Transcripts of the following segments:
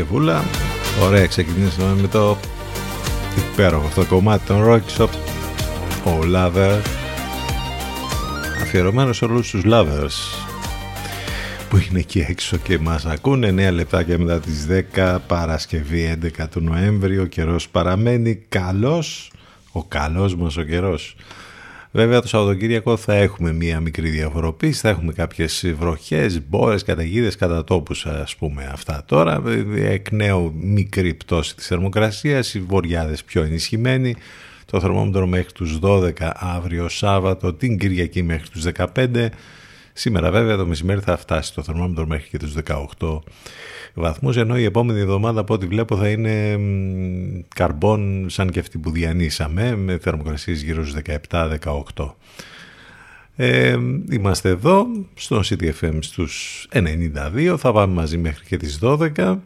Παρασκευούλα. Ωραία, ξεκινήσαμε με το υπέροχο αυτό το κομμάτι των Rock Shop. Ο Lover. Αφιερωμένος σε όλους τους Lovers που είναι εκεί έξω και μας ακούνε 9 λεπτάκια μετά τις 10 Παρασκευή 11 του Νοέμβρη ο καιρός παραμένει καλός ο καλός μας ο καιρός Βέβαια το Σαββατοκύριακο θα έχουμε μία μικρή διαφοροποίηση, θα έχουμε κάποιες βροχές, μπόρες, καταιγίδες κατά τόπους ας πούμε αυτά τώρα. Εκ νέου μικρή πτώση της θερμοκρασίας, οι βοριάδες πιο ενισχυμένοι, το θερμόμετρο μέχρι τους 12 αύριο Σάββατο, την Κυριακή μέχρι τους 15. Σήμερα βέβαια το μεσημέρι θα φτάσει το θερμόμετρο μέχρι και τους 18 βαθμούς ενώ η επόμενη εβδομάδα από ό,τι βλέπω θα είναι καρμπών σαν και αυτή που διανύσαμε με θερμοκρασίες γύρω στους 17-18. Ε, είμαστε εδώ στο CTFM στους 92, θα πάμε μαζί μέχρι και τις 12.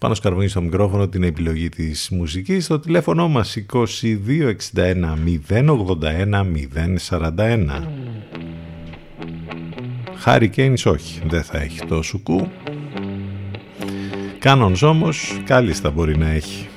Πάνω σκαρβούνι στο μικρόφωνο την επιλογή της μουσικής. Στο τηλέφωνο μας 2261 081 041. Χάρη Κέινς όχι, δεν θα έχει το σουκού. Κάνονς όμως κάλλιστα μπορεί να έχει.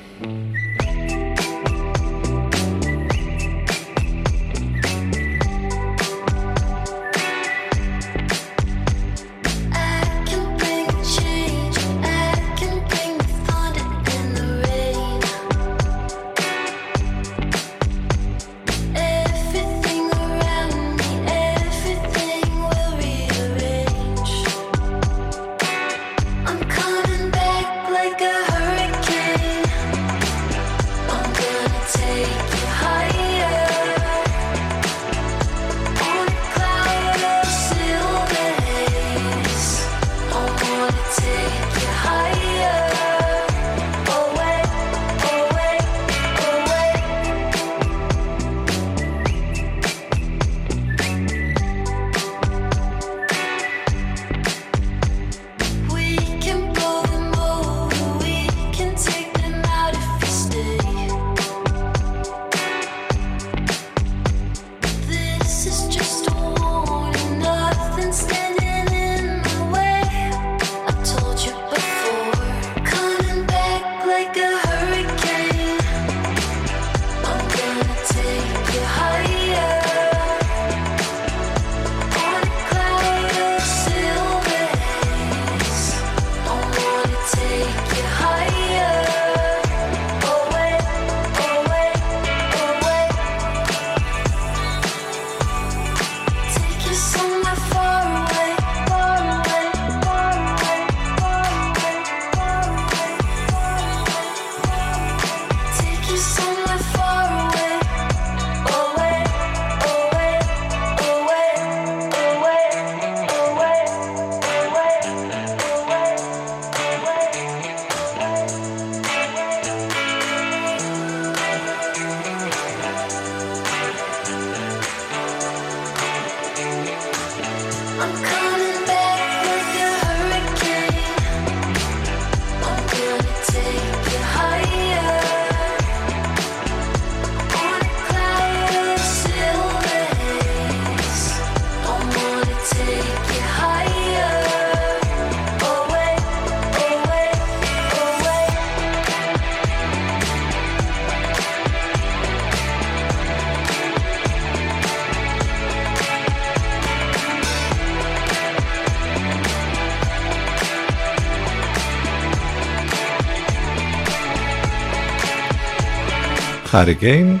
Hurricane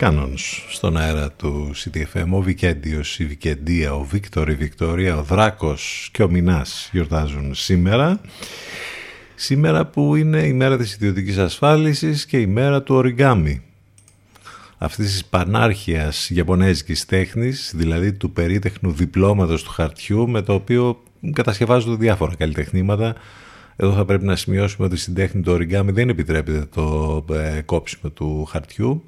Canons στον αέρα του CTFM ο Βικέντιος, η Βικεντία, ο Βίκτορ, η Βικτορία, ο Δράκος και ο Μινάς γιορτάζουν σήμερα. Σήμερα που είναι η μέρα της ιδιωτικής ασφάλισης και η μέρα του οριγκάμι αυτής της πανάρχιας γιαπωνέζικης τέχνης δηλαδή του περίτεχνου διπλώματος του χαρτιού με το οποίο κατασκευάζονται διάφορα καλλιτεχνήματα εδώ θα πρέπει να σημειώσουμε ότι στην τέχνη του οριγκάμι δεν επιτρέπεται το ε, κόψιμο του χαρτιού.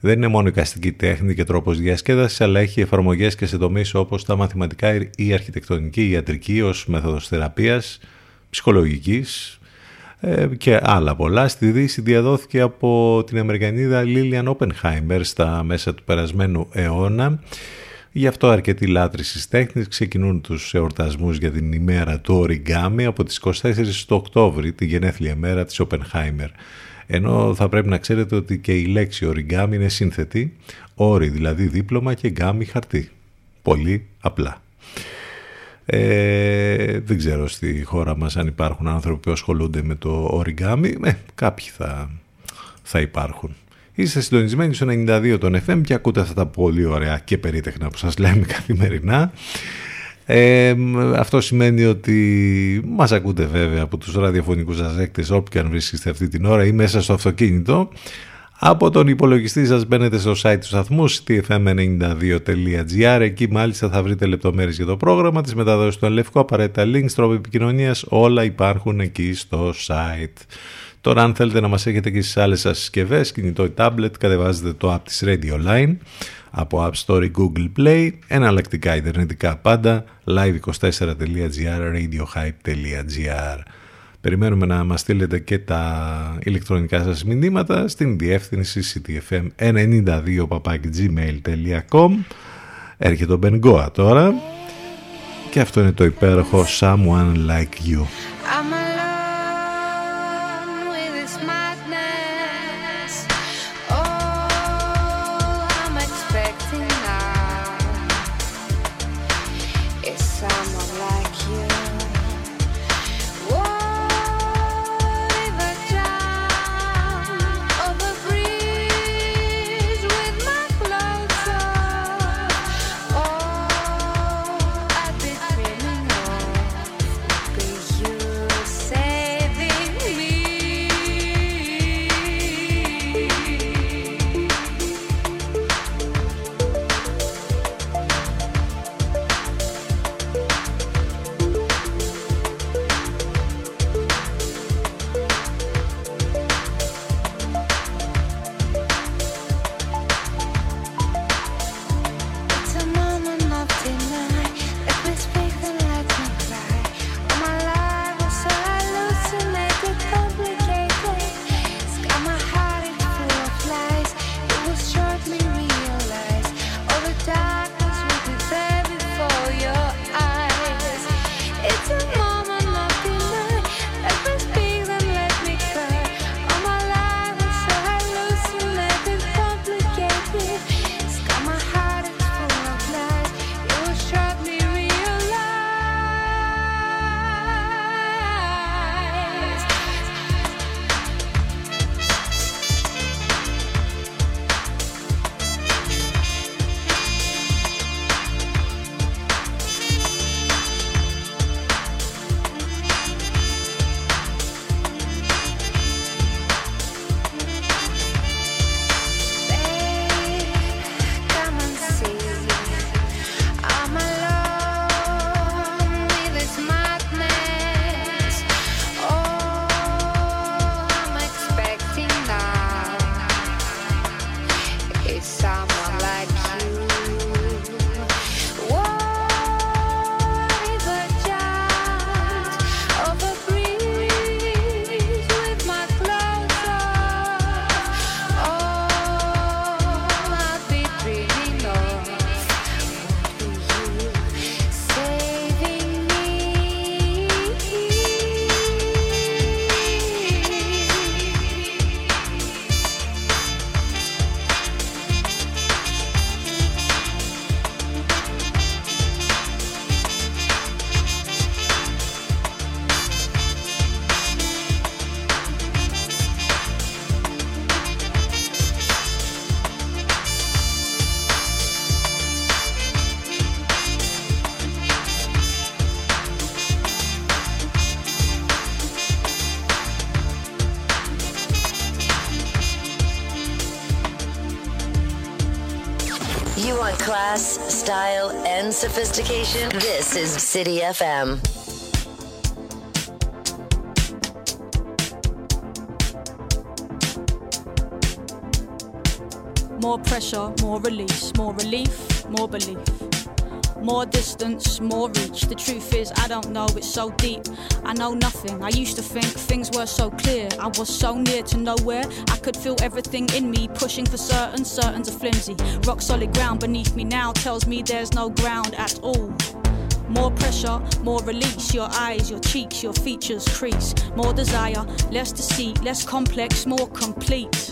Δεν είναι μόνο η τέχνη και τρόπος διασκέδασης, αλλά έχει εφαρμογές και σε τομείς όπως τα μαθηματικά, η αρχιτεκτονική, η ιατρική ως μέθοδος θεραπείας, ψυχολογικής ε, και άλλα πολλά. Στη Δύση διαδόθηκε από την Αμερικανίδα Λίλιαν Όπενχάιμερ στα μέσα του περασμένου αιώνα Γι' αυτό αρκετοί λάτρεις της τέχνης ξεκινούν τους εορτασμούς για την ημέρα του οριγκάμι από τις 24 του Οκτώβρη, τη γενέθλια μέρα της Οπενχάιμερ. Ενώ θα πρέπει να ξέρετε ότι και η λέξη οριγκάμι είναι σύνθετη, όρι δηλαδή δίπλωμα και γκάμι χαρτί. Πολύ απλά. Ε, δεν ξέρω στη χώρα μας αν υπάρχουν άνθρωποι που ασχολούνται με το οριγκάμι. Ε, κάποιοι θα, θα υπάρχουν. Είστε συντονισμένοι στο 92 των FM και ακούτε αυτά τα πολύ ωραία και περίτεχνα που σας λέμε καθημερινά. Ε, αυτό σημαίνει ότι μας ακούτε βέβαια από τους ραδιοφωνικούς σας έκτες όπου και αν βρίσκεστε αυτή την ώρα ή μέσα στο αυτοκίνητο. Από τον υπολογιστή σας μπαίνετε στο site του σταθμού stfm92.gr Εκεί μάλιστα θα βρείτε λεπτομέρειες για το πρόγραμμα, τις μεταδόσεις του Αλευκού, απαραίτητα links, τρόπο επικοινωνίας, όλα υπάρχουν εκεί στο site. Τώρα αν θέλετε να μας έχετε και στις άλλες σας συσκευές, κινητό ή tablet, κατεβάζετε το app της Radio Line από App Store Google Play, εναλλακτικά ιντερνετικά πάντα, live24.gr, radiohype.gr. Περιμένουμε να μας στείλετε και τα ηλεκτρονικά σας μηνύματα στην διεύθυνση ctfm92.gmail.com Έρχεται ο Μπενγκόα τώρα και αυτό είναι το υπέροχο Someone Like You. Sophistication? This is City FM. More pressure, more release, more relief, more belief. More distance, more reach. The truth is, I don't know, it's so deep. I know nothing. I used to think things were so clear. I was so near to nowhere. Could feel everything in me pushing for certain. Certain's are flimsy. Rock solid ground beneath me now tells me there's no ground at all. More pressure, more release. Your eyes, your cheeks, your features crease. More desire, less deceit, less complex, more complete.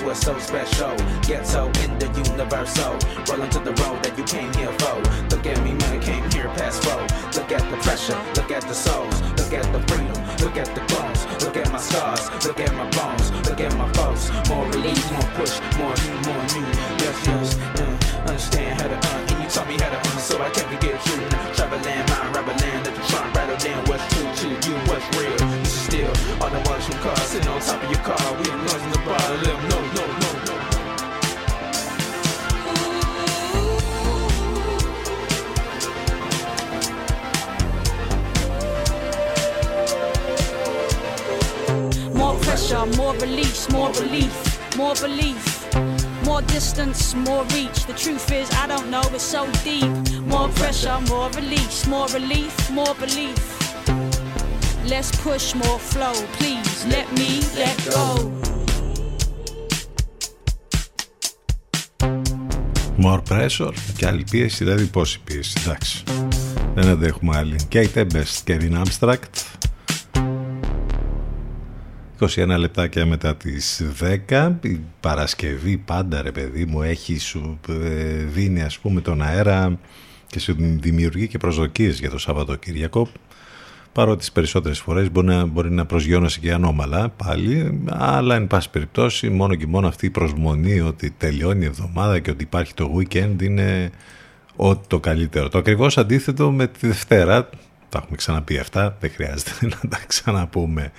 Past was so special. Ghetto in the universal. Rolling to the road that you came here for. Look at me, man, I came here past four. Look at the pressure, look at the souls, look at the freedom, look at the bones, look at my scars, look at my bones, look at my foes. More relief, more push, more new, more new. Yes, yes, uh, understand how to uh, and you taught me how to uh, so I can't forget you. Travel land, mind, rubber land, let the trunk rattle down what's true to you, what's real. This is still all the waters from cars sitting on top of your car. We ain't noise in the bar, let them know, pressure, more release, more relief, more belief. More distance, more reach. The truth is, I don't know, it's so deep. More pressure, more release, more relief, more belief. Let's push more flow, please. Let me let go. More pressure και άλλη πίεση, δηλαδή πόση πίεση, εντάξει. Δεν αντέχουμε άλλη. Kate Tempest, Kevin Abstract. 21 λεπτάκια μετά τις 10 η Παρασκευή πάντα ρε παιδί μου έχει σου ε, δίνει ας πούμε τον αέρα και σου δημιουργεί και προσδοκίες για το Σαββατοκύριακο. Παρότι τις περισσότερες φορές μπορεί να, μπορεί να προσγειώνεσαι και ανώμαλα πάλι αλλά εν πάση περιπτώσει μόνο και μόνο αυτή η προσμονή ότι τελειώνει η εβδομάδα και ότι υπάρχει το weekend είναι ό,τι το καλύτερο. Το ακριβώς αντίθετο με τη Δευτέρα τα έχουμε ξαναπεί αυτά δεν χρειάζεται να τα ξαναπούμε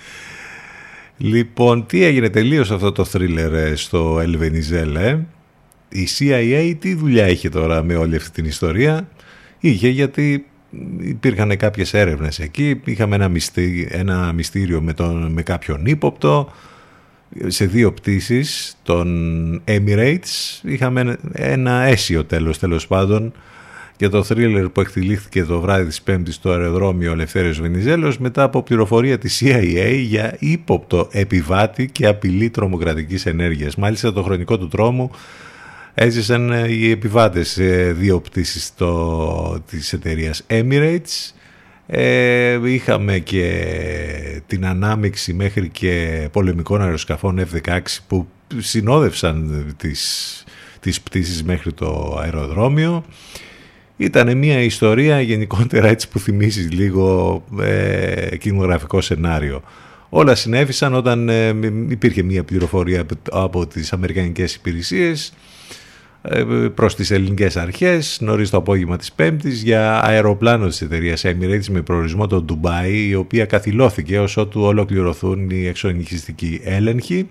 Λοιπόν, τι έγινε τελείως αυτό το θρίλερ ε, στο Ελβενιζέλ, ε; Η CIA τι δουλειά είχε τώρα με όλη αυτή την ιστορία; Είχε γιατί υπήρχαν κάποιες έρευνες εκεί, είχαμε ένα, μυστή, ένα μυστήριο με, τον, με κάποιον ύποπτο, σε δύο πτήσεις των Emirates είχαμε ένα αίσιο τέλος τέλος πάντων για το θρίλερ που εκτελήθηκε το βράδυ της Πέμπτης στο αεροδρόμιο Ελευθέριος Βενιζέλος μετά από πληροφορία της CIA για ύποπτο επιβάτη και απειλή τρομοκρατικής ενέργειας. Μάλιστα το χρονικό του τρόμου έζησαν οι επιβάτες σε δύο πτήσεις το, της εταιρείας Emirates. Ε, είχαμε και την ανάμειξη μέχρι και πολεμικών αεροσκαφών F-16 που συνόδευσαν τις, τις πτήσεις μέχρι το αεροδρόμιο. Ήταν μια ιστορία γενικότερα έτσι που θυμίζεις λίγο ε, κινηματογραφικό σενάριο. Όλα συνέβησαν όταν ε, υπήρχε μια πληροφορία από τις Αμερικανικές υπηρεσίες ε, προς τις ελληνικές αρχές νωρίς το απόγευμα της Πέμπτης για αεροπλάνο της εταιρείας Emirates με προορισμό το Ντουμπάι η οποία καθυλώθηκε ως ότου ολοκληρωθούν οι εξονυχιστικοί έλεγχοι.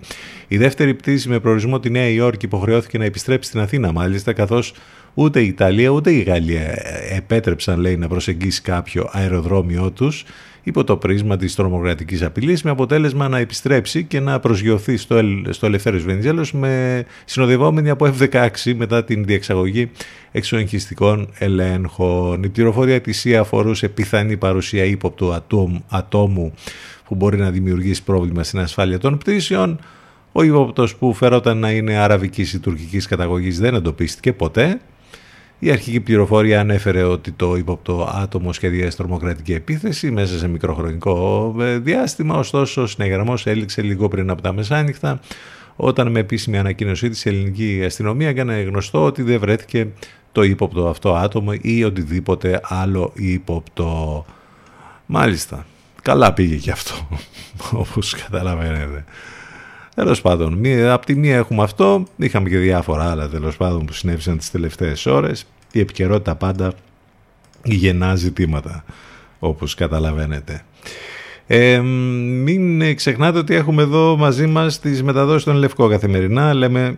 Η δεύτερη πτήση με προορισμό τη Νέα Υόρκη υποχρεώθηκε να επιστρέψει στην Αθήνα μάλιστα καθώς ούτε η Ιταλία ούτε η Γαλλία επέτρεψαν λέει να προσεγγίσει κάποιο αεροδρόμιο τους υπό το πρίσμα της τρομοκρατικής απειλής με αποτέλεσμα να επιστρέψει και να προσγειωθεί στο, στο Ελευθέριος Βενιζέλος με συνοδευόμενη από F-16 μετά την διεξαγωγή εξοεγχιστικών ελέγχων. Η πληροφορία της ΙΑ αφορούσε πιθανή παρουσία ύποπτου ατόμου που μπορεί να δημιουργήσει πρόβλημα στην ασφάλεια των πτήσεων. Ο ύποπτος που φερόταν να είναι αραβικής ή τουρκικής καταγωγής δεν εντοπίστηκε ποτέ η αρχική πληροφορία ανέφερε ότι το ύποπτο άτομο σχεδίασε τρομοκρατική επίθεση μέσα σε μικροχρονικό ε, διάστημα, ωστόσο ο συνεγραμμός έληξε λίγο πριν από τα μεσάνυχτα, όταν με επίσημη ανακοίνωσή της η ελληνική αστυνομία έκανε γνωστό ότι δεν βρέθηκε το ύποπτο αυτό άτομο ή οτιδήποτε άλλο ύποπτο. Μάλιστα, καλά πήγε και αυτό, όπως καταλαβαίνετε. Τέλος πάντων, από τη μία έχουμε αυτό, είχαμε και διάφορα άλλα τέλος πάντων που συνέβησαν τις τελευταίες ώρες. Η επικαιρότητα πάντα γεννά ζητήματα, όπως καταλαβαίνετε. Ε, μην ξεχνάτε ότι έχουμε εδώ μαζί μας τις μεταδόσεις των Λευκό καθημερινά, λέμε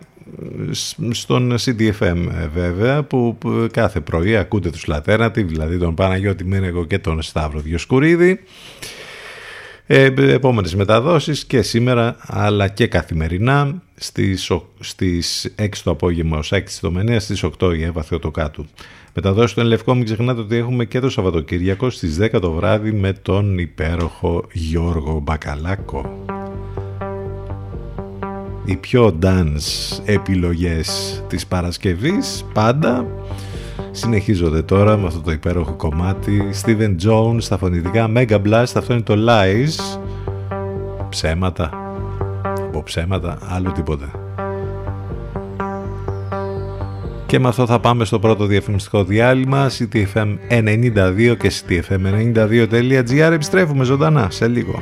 στον CDFM ε, βέβαια, που κάθε πρωί ακούτε τους Λατέρνατη, δηλαδή τον Παναγιώτη Μένεγο και τον Σταύρο Διοσκουρίδη. Ε, επόμενες μεταδόσεις και σήμερα αλλά και καθημερινά στις, στις 6 το απόγευμα ως 6 το μενέα στις 8 η Εύα Θεοτοκάτου. Μεταδόσεις στον Λευκό μην ξεχνάτε ότι έχουμε και το Σαββατοκύριακο στις 10 το βράδυ με τον υπέροχο Γιώργο Μπακαλάκο. Οι πιο dance επιλογές της Παρασκευής πάντα συνεχίζονται τώρα με αυτό το υπέροχο κομμάτι. Steven Jones στα φωνητικά Mega Blast αυτό είναι το Lies. Ψέματα. Από ψέματα άλλο τίποτε. Και με αυτό θα πάμε στο πρώτο διαφημιστικό διάλειμμα CTFM92 και CTFM92.gr επιστρέφουμε ζωντανά σε λίγο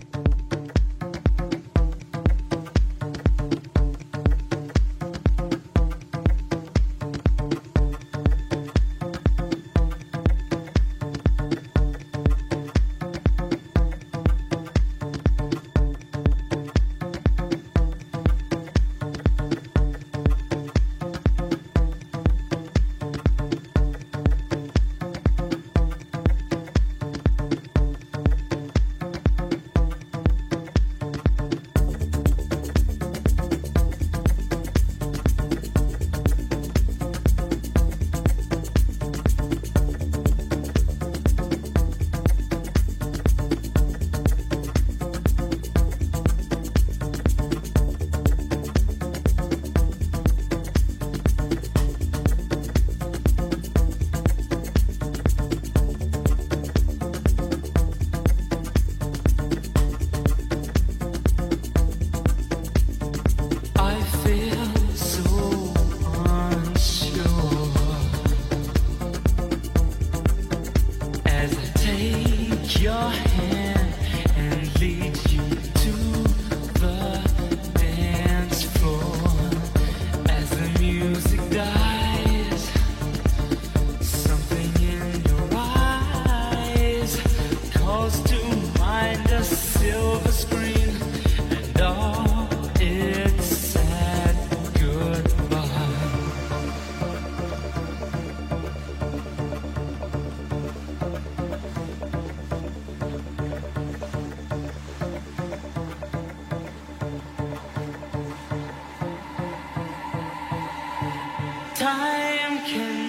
time can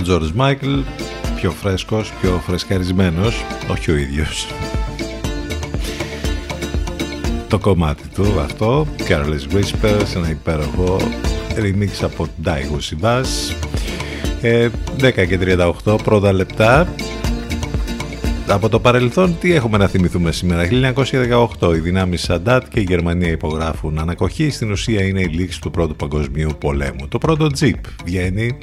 Ο Τζόρις Μάικλ πιο φρέσκος, πιο φρεσκαρισμένος, όχι ο ίδιος. Το κομμάτι του αυτό, Careless Whispers, ένα υπέροχο remix από Daigo Sibas. 10 και 38 πρώτα λεπτά από το παρελθόν τι έχουμε να θυμηθούμε σήμερα; 1918 οι δυνάμεις Σαντάτ και η Γερμανία υπογράφουν. Ανακοχή στην ουσία είναι η λήξη του πρώτου παγκοσμίου πολέμου. Το πρώτο τζιπ βγαίνει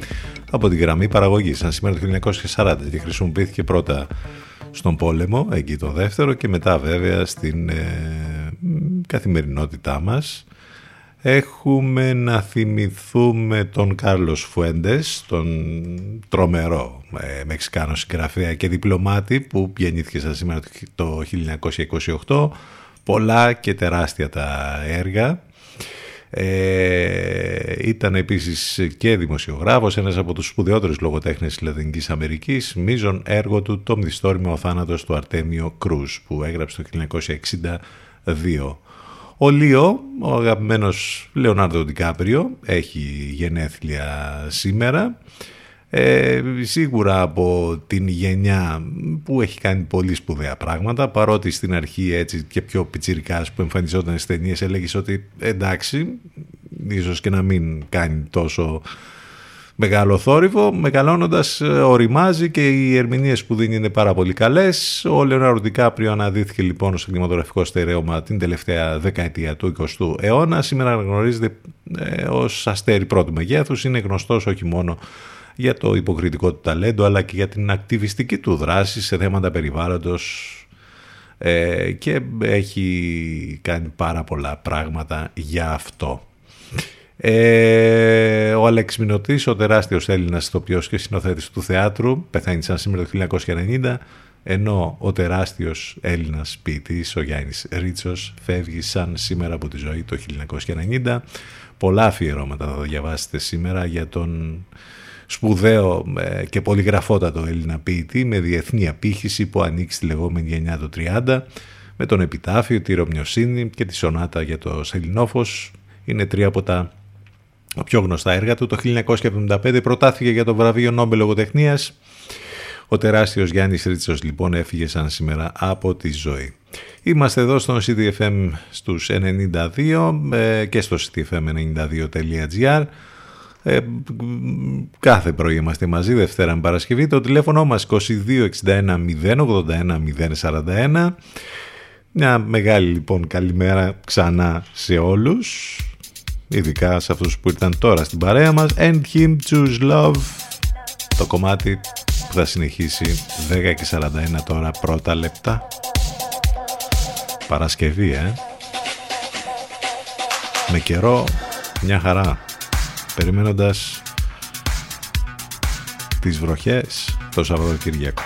από τη γραμμή παραγωγής. Σαν σήμερα το 1940 και χρησιμοποιήθηκε πρώτα στον πόλεμο εκεί το δεύτερο και μετά βέβαια στην ε, καθημερινότητά μας έχουμε να θυμηθούμε τον Κάρλος Φουέντες, τον τρομερό ε, Μεξικάνο συγγραφέα και διπλωμάτη που γεννήθηκε σαν σήμερα το 1928. Πολλά και τεράστια τα έργα. Ε, ήταν επίσης και δημοσιογράφος, ένας από τους σπουδαιότερους λογοτέχνες της Λατινικής Αμερικής, μίζον έργο του το μυθιστόρημα «Ο θάνατος του Αρτέμιο Κρούς» που έγραψε το 1962. Ο Λίο, ο αγαπημένος Λεωνάρντο Ντικάπριο, έχει γενέθλια σήμερα. Ε, σίγουρα από την γενιά που έχει κάνει πολύ σπουδαία πράγματα παρότι στην αρχή έτσι και πιο πιτσιρικάς που εμφανιζόταν στις ταινίες έλεγες ότι εντάξει ίσως και να μην κάνει τόσο μεγάλο θόρυβο, μεγαλώνοντας ε, οριμάζει και οι ερμηνείες που δίνει είναι πάρα πολύ καλές. Ο Λεωνάρο Ντικάπριο αναδύθηκε λοιπόν στο κινηματογραφικό στερέωμα την τελευταία δεκαετία του 20ου αιώνα. Σήμερα γνωρίζεται ε, ως αστέρι πρώτου μεγέθους, είναι γνωστός όχι μόνο για το υποκριτικό του ταλέντο αλλά και για την ακτιβιστική του δράση σε θέματα περιβάλλοντος ε, και έχει κάνει πάρα πολλά πράγματα για αυτό. Ε, ο Αλέξ Μινωτής, ο τεράστιος Έλληνας ηθοποιός και συνοθέτης του θεάτρου, πεθαίνει σαν σήμερα το 1990, ενώ ο τεράστιος Έλληνας ποιητής, ο Γιάννης Ρίτσος, φεύγει σαν σήμερα από τη ζωή το 1990. Πολλά αφιερώματα θα διαβάσετε σήμερα για τον σπουδαίο ε, και πολυγραφότατο Έλληνα ποιητή με διεθνή απήχηση που ανοίξει τη λεγόμενη γενιά του 30 με τον Επιτάφιο, τη Ρωμιοσύνη και τη Σονάτα για το Σελινόφος. Είναι τρία από τα πιο γνωστά έργα του. Το 1975 προτάθηκε για το βραβείο Νόμπελ Λογοτεχνίας. Ο τεράστιος Γιάννης Ρίτσος λοιπόν έφυγε σαν σήμερα από τη ζωή. Είμαστε εδώ στο CDFM στους 92 ε, και στο cdfm92.gr ε, κάθε πρωί είμαστε μαζί, Δευτέρα με Παρασκευή. Το τηλέφωνο μας 2261 081 041. Μια μεγάλη λοιπόν καλημέρα ξανά σε όλους ειδικά σε αυτούς που ήταν τώρα στην παρέα μας. And Him Choose Love. Το κομμάτι που θα συνεχίσει 10 και 41 τώρα πρώτα λεπτά. Παρασκευή ε. Με καιρό μια χαρά. Περιμένοντας τις βροχές το Σαββατοκύριακο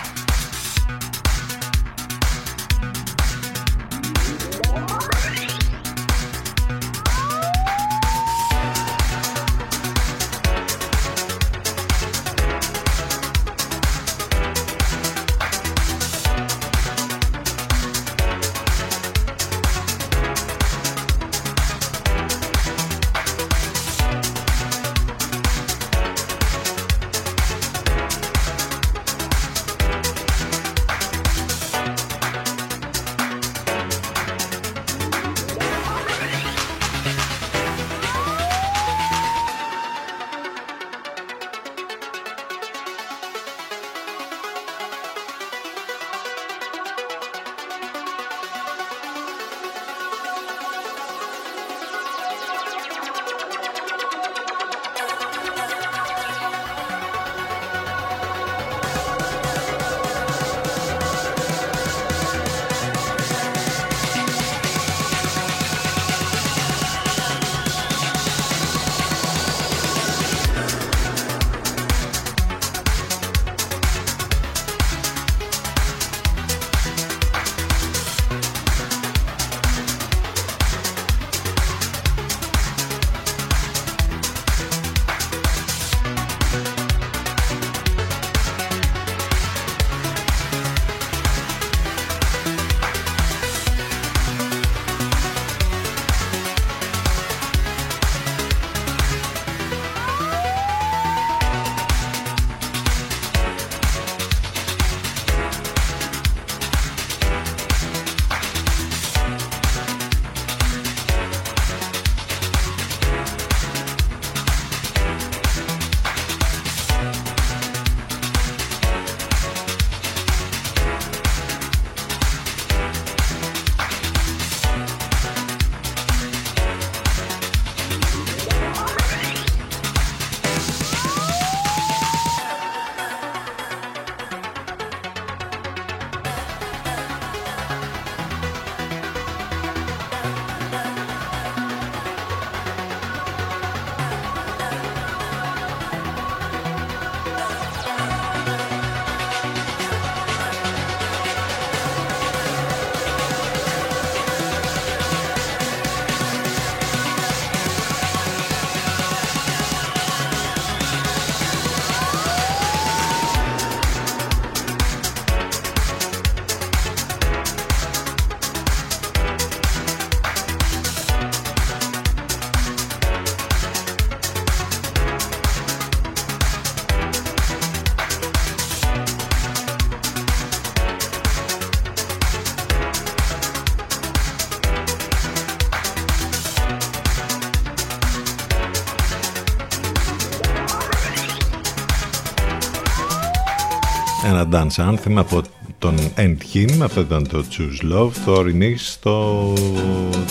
ένα dance anthem από τον End Him, αυτό ήταν το Choose Love, το remix το,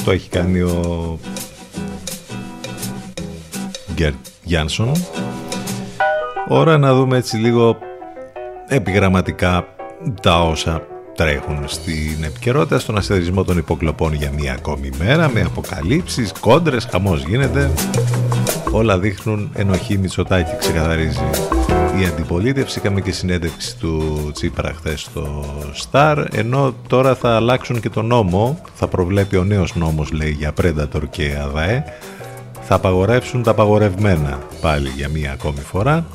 το έχει κάνει ο Γκέρτ Γιάνσον. Ώρα να δούμε έτσι λίγο επιγραμματικά τα όσα τρέχουν στην επικαιρότητα στον αστερισμό των υποκλοπών για μία ακόμη μέρα με αποκαλύψεις, κόντρες, χαμός γίνεται όλα δείχνουν ενοχή Μητσοτάκη ξεκαθαρίζει η αντιπολίτευση είχαμε και συνέντευξη του Τσίπρα χθες στο Σταρ ενώ τώρα θα αλλάξουν και το νόμο θα προβλέπει ο νέος νόμος λέει για Predator και ΑΔΑΕ θα απαγορεύσουν τα απαγορευμένα πάλι για μία ακόμη φορά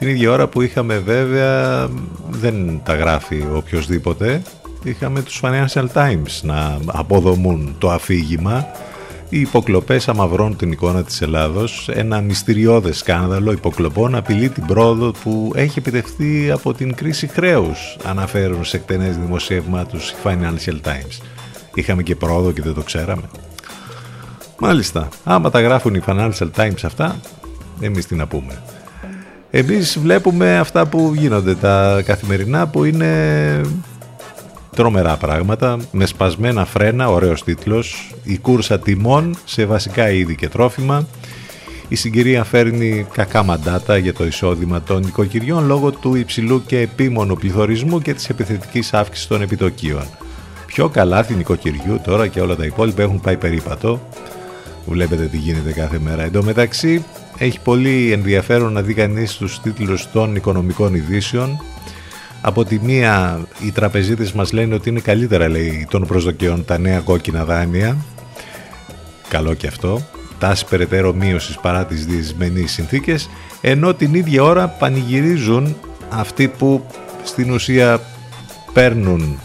την ίδια ώρα που είχαμε βέβαια, δεν τα γράφει οποιοδήποτε, είχαμε τους Financial Times να αποδομούν το αφήγημα. Οι υποκλοπές αμαυρώνουν την εικόνα της Ελλάδος. Ένα μυστηριώδες σκάνδαλο υποκλοπών απειλεί την πρόοδο που έχει επιτευχθεί από την κρίση χρέους, αναφέρουν σε εκτενές δημοσίευμα τους οι Financial Times. Είχαμε και πρόοδο και δεν το ξέραμε. Μάλιστα, άμα τα γράφουν οι Financial Times αυτά, εμείς τι να πούμε. Εμείς βλέπουμε αυτά που γίνονται τα καθημερινά που είναι τρομερά πράγματα με σπασμένα φρένα, ωραίος τίτλος η κούρσα τιμών σε βασικά είδη και τρόφιμα η συγκυρία φέρνει κακά μαντάτα για το εισόδημα των νοικοκυριών λόγω του υψηλού και επίμονου πληθωρισμού και της επιθετικής αύξησης των επιτοκίων. Πιο καλά νοικοκυριού τώρα και όλα τα υπόλοιπα έχουν πάει περίπατο. Βλέπετε τι γίνεται κάθε μέρα. Εν τω μεταξύ έχει πολύ ενδιαφέρον να δει κανείς τους τίτλους των οικονομικών ειδήσεων. Από τη μία οι τραπεζίτες μας λένε ότι είναι καλύτερα λέει των προσδοκιών τα νέα κόκκινα δάνεια. Καλό και αυτό. Τάση περαιτέρω μείωσης παρά τις δυσμενείς συνθήκες. Ενώ την ίδια ώρα πανηγυρίζουν αυτοί που στην ουσία παίρνουν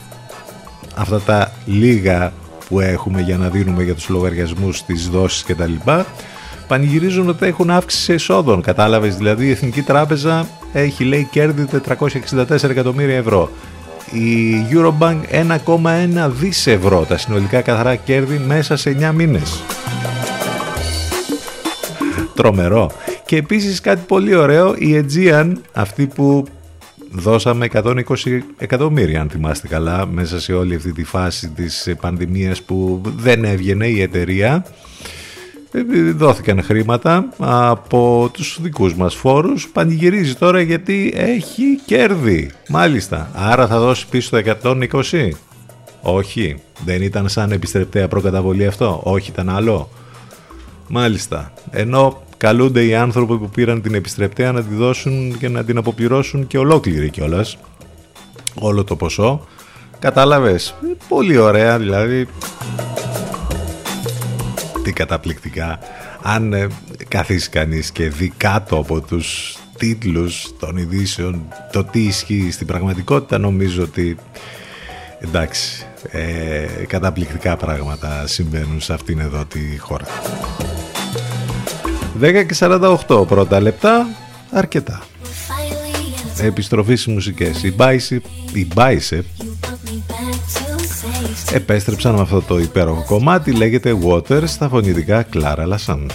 αυτά τα λίγα που έχουμε για να δίνουμε για τους λογαριασμούς, τις δόσεις κτλ πανηγυρίζουν ότι έχουν αύξηση εσόδων. Κατάλαβες δηλαδή η Εθνική Τράπεζα έχει λέει κέρδη 464 εκατομμύρια ευρώ. Η Eurobank 1,1 δις ευρώ τα συνολικά καθαρά κέρδη μέσα σε 9 μήνες. Τρομερό. Και επίσης κάτι πολύ ωραίο, η Aegean, αυτή που δώσαμε 120 εκατομμύρια αν θυμάστε καλά μέσα σε όλη αυτή τη φάση της πανδημίας που δεν έβγαινε η εταιρεία δόθηκαν χρήματα από τους δικούς μας φόρους πανηγυρίζει τώρα γιατί έχει κέρδη. Μάλιστα άρα θα δώσει πίσω το 120 όχι δεν ήταν σαν επιστρεπτέα προκαταβολή αυτό όχι ήταν άλλο. Μάλιστα ενώ καλούνται οι άνθρωποι που πήραν την επιστρεπτέα να τη δώσουν και να την αποπληρώσουν και ολόκληρη κιόλας. όλο το ποσό. Κατάλαβες πολύ ωραία δηλαδή τι καταπληκτικά. Αν ε, καθίσει κανείς και δει κάτω από τους τίτλους των ειδήσεων το τι ισχύει στην πραγματικότητα νομίζω ότι εντάξει ε, καταπληκτικά πράγματα συμβαίνουν σε αυτήν εδώ τη χώρα. 10 και 48 πρώτα λεπτά αρκετά. Επιστροφή στις μουσικές. Η Bicep, η Bicep επέστρεψαν με αυτό το υπέροχο κομμάτι λέγεται Waters στα φωνητικά Κλάρα Λασάν.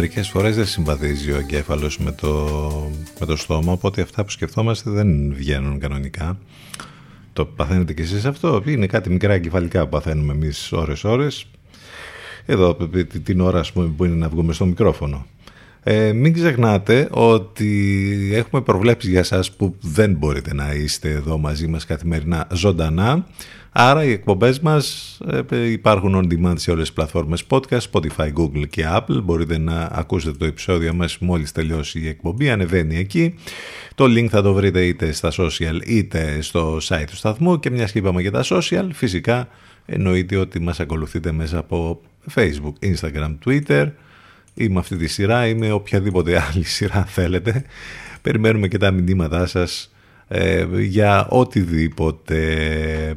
Μερικές φορές δεν συμβαδίζει ο εγκέφαλος με το, με το στόμα, οπότε αυτά που σκεφτόμαστε δεν βγαίνουν κανονικά. Το παθαίνετε κι εσείς αυτό, είναι κάτι μικρά εγκεφαλικά που παθαίνουμε εμείς ώρες-ώρες. Εδώ την ώρα που είναι να βγούμε στο μικρόφωνο. Ε, μην ξεχνάτε ότι έχουμε προβλέψεις για σας που δεν μπορείτε να είστε εδώ μαζί μας καθημερινά ζωντανά. Άρα οι εκπομπές μας ε, υπάρχουν on demand σε όλες τις πλατφόρμες podcast, Spotify, Google και Apple. Μπορείτε να ακούσετε το επεισόδιο μας μόλις τελειώσει η εκπομπή, ανεβαίνει εκεί. Το link θα το βρείτε είτε στα social είτε στο site του σταθμού και μιας και είπαμε για τα social, φυσικά εννοείται ότι μας ακολουθείτε μέσα από Facebook, Instagram, Twitter, ή με αυτή τη σειρά ή με οποιαδήποτε άλλη σειρά θέλετε. Περιμένουμε και τα μηνύματά σας ε, για οτιδήποτε.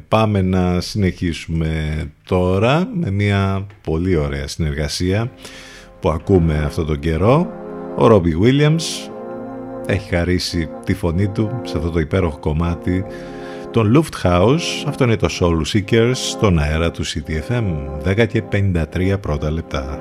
Πάμε να συνεχίσουμε τώρα με μια πολύ ωραία συνεργασία που ακούμε αυτό τον καιρό. Ο Ρόμπι Williams έχει χαρίσει τη φωνή του σε αυτό το υπέροχο κομμάτι τον Lufthouse. Αυτό είναι το Soul Seekers στον αέρα του CTFM. 10 και 53 πρώτα λεπτά.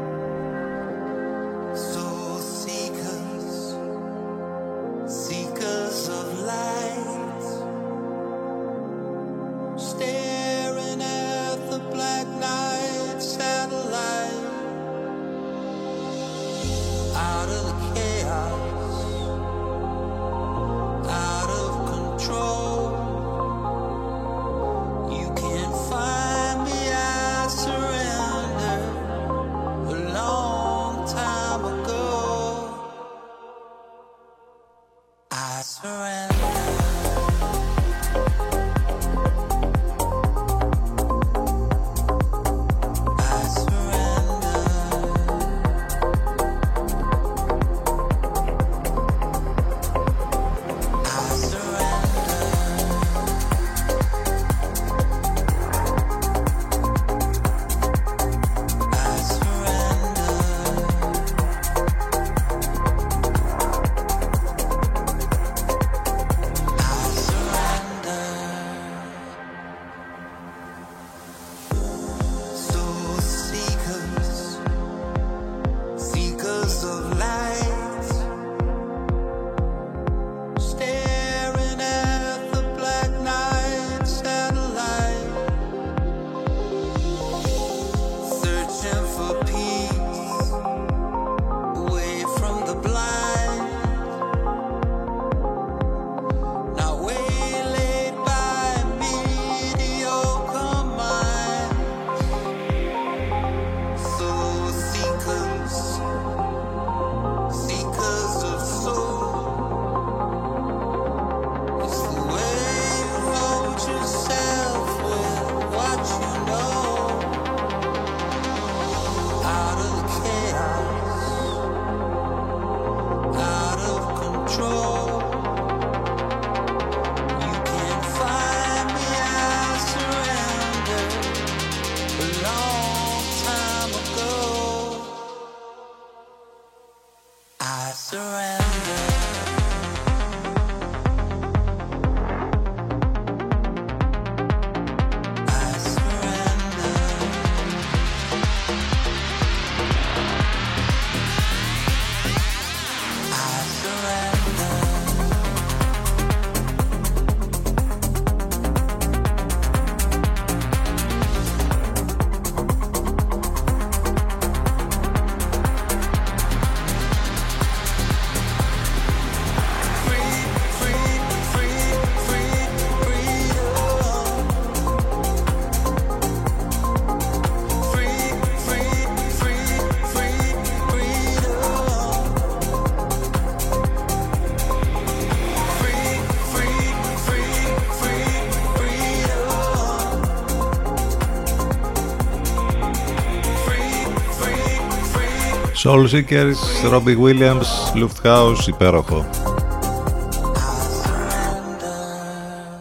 Soul Seekers, Robbie Williams, Lufthouse, υπέροχο.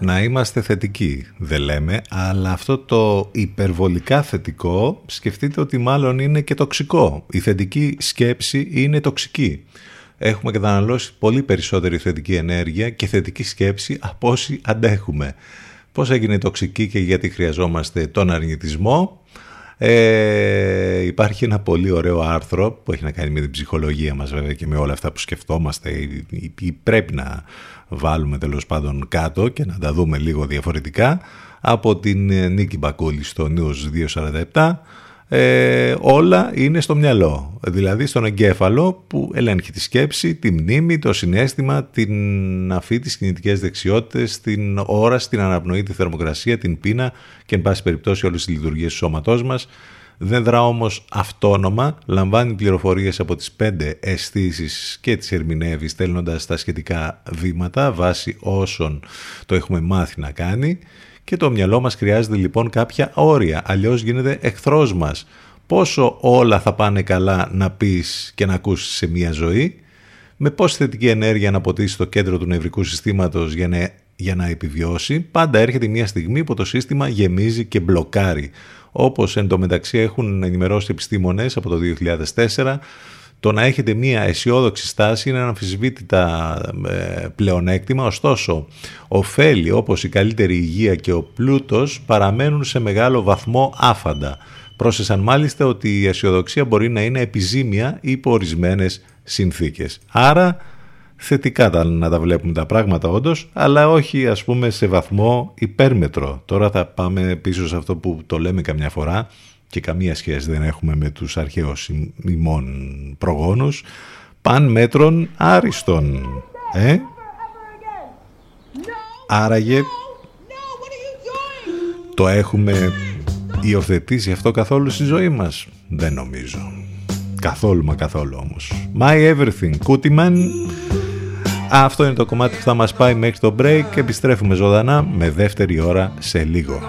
Να είμαστε θετικοί, δεν λέμε, αλλά αυτό το υπερβολικά θετικό σκεφτείτε ότι μάλλον είναι και τοξικό. Η θετική σκέψη είναι τοξική. Έχουμε καταναλώσει πολύ περισσότερη θετική ενέργεια και θετική σκέψη από όσοι αντέχουμε. Πώς έγινε τοξική και γιατί χρειαζόμαστε τον αρνητισμό; Ε, υπάρχει ένα πολύ ωραίο άρθρο που έχει να κάνει με την ψυχολογία μας βέβαια και με όλα αυτά που σκεφτόμαστε. Ή, πρέπει να βάλουμε τέλος πάντων κάτω και να τα δούμε λίγο διαφορετικά. Από την Νίκη Μπακούλη στο News 247 ε, όλα είναι στο μυαλό, δηλαδή στον εγκέφαλο που ελέγχει τη σκέψη, τη μνήμη, το συνέστημα, την αφή, τις κινητικές δεξιότητες, την όραση, την αναπνοή, τη θερμοκρασία, την πείνα και εν πάση περιπτώσει όλες τις λειτουργίες του σώματός μας. Δεν δρά όμως αυτόνομα, λαμβάνει πληροφορίες από τις πέντε αισθήσεις και τις ερμηνεύει στέλνοντας τα σχετικά βήματα βάσει όσων το έχουμε μάθει να κάνει και το μυαλό μας χρειάζεται λοιπόν κάποια όρια, αλλιώς γίνεται εχθρός μας. Πόσο όλα θα πάνε καλά να πεις και να ακούσεις σε μια ζωή, με πόση θετική ενέργεια να ποτίσει το κέντρο του νευρικού συστήματος για να, για να επιβιώσει, πάντα έρχεται μια στιγμή που το σύστημα γεμίζει και μπλοκάρει. Όπως εν τω μεταξύ έχουν ενημερώσει επιστήμονες από το 2004, το να έχετε μία αισιόδοξη στάση είναι ένα αμφισβήτητα ε, πλεονέκτημα, ωστόσο ωφέλη όπως η καλύτερη υγεία και ο πλούτος παραμένουν σε μεγάλο βαθμό άφαντα. Πρόσθεσαν μάλιστα ότι η αισιοδοξία μπορεί να είναι επιζήμια υπό ορισμένες συνθήκες. Άρα θετικά να τα βλέπουμε τα πράγματα όντως, αλλά όχι ας πούμε σε βαθμό υπέρμετρο. Τώρα θα πάμε πίσω σε αυτό που το λέμε καμιά φορά, και καμία σχέση δεν έχουμε με τους αρχαίους ημών προγόνους, παν μέτρων άριστον. Ε; Άραγε το έχουμε υιοθετήσει αυτό καθόλου στη ζωή μας; Δεν νομίζω. Καθόλου μα καθόλου όμως. My Everything, Kutiman. Αυτό είναι το κομμάτι που θα μας πάει μέχρι το break. Επιστρέφουμε ζωντανά με δεύτερη ώρα σε λίγο.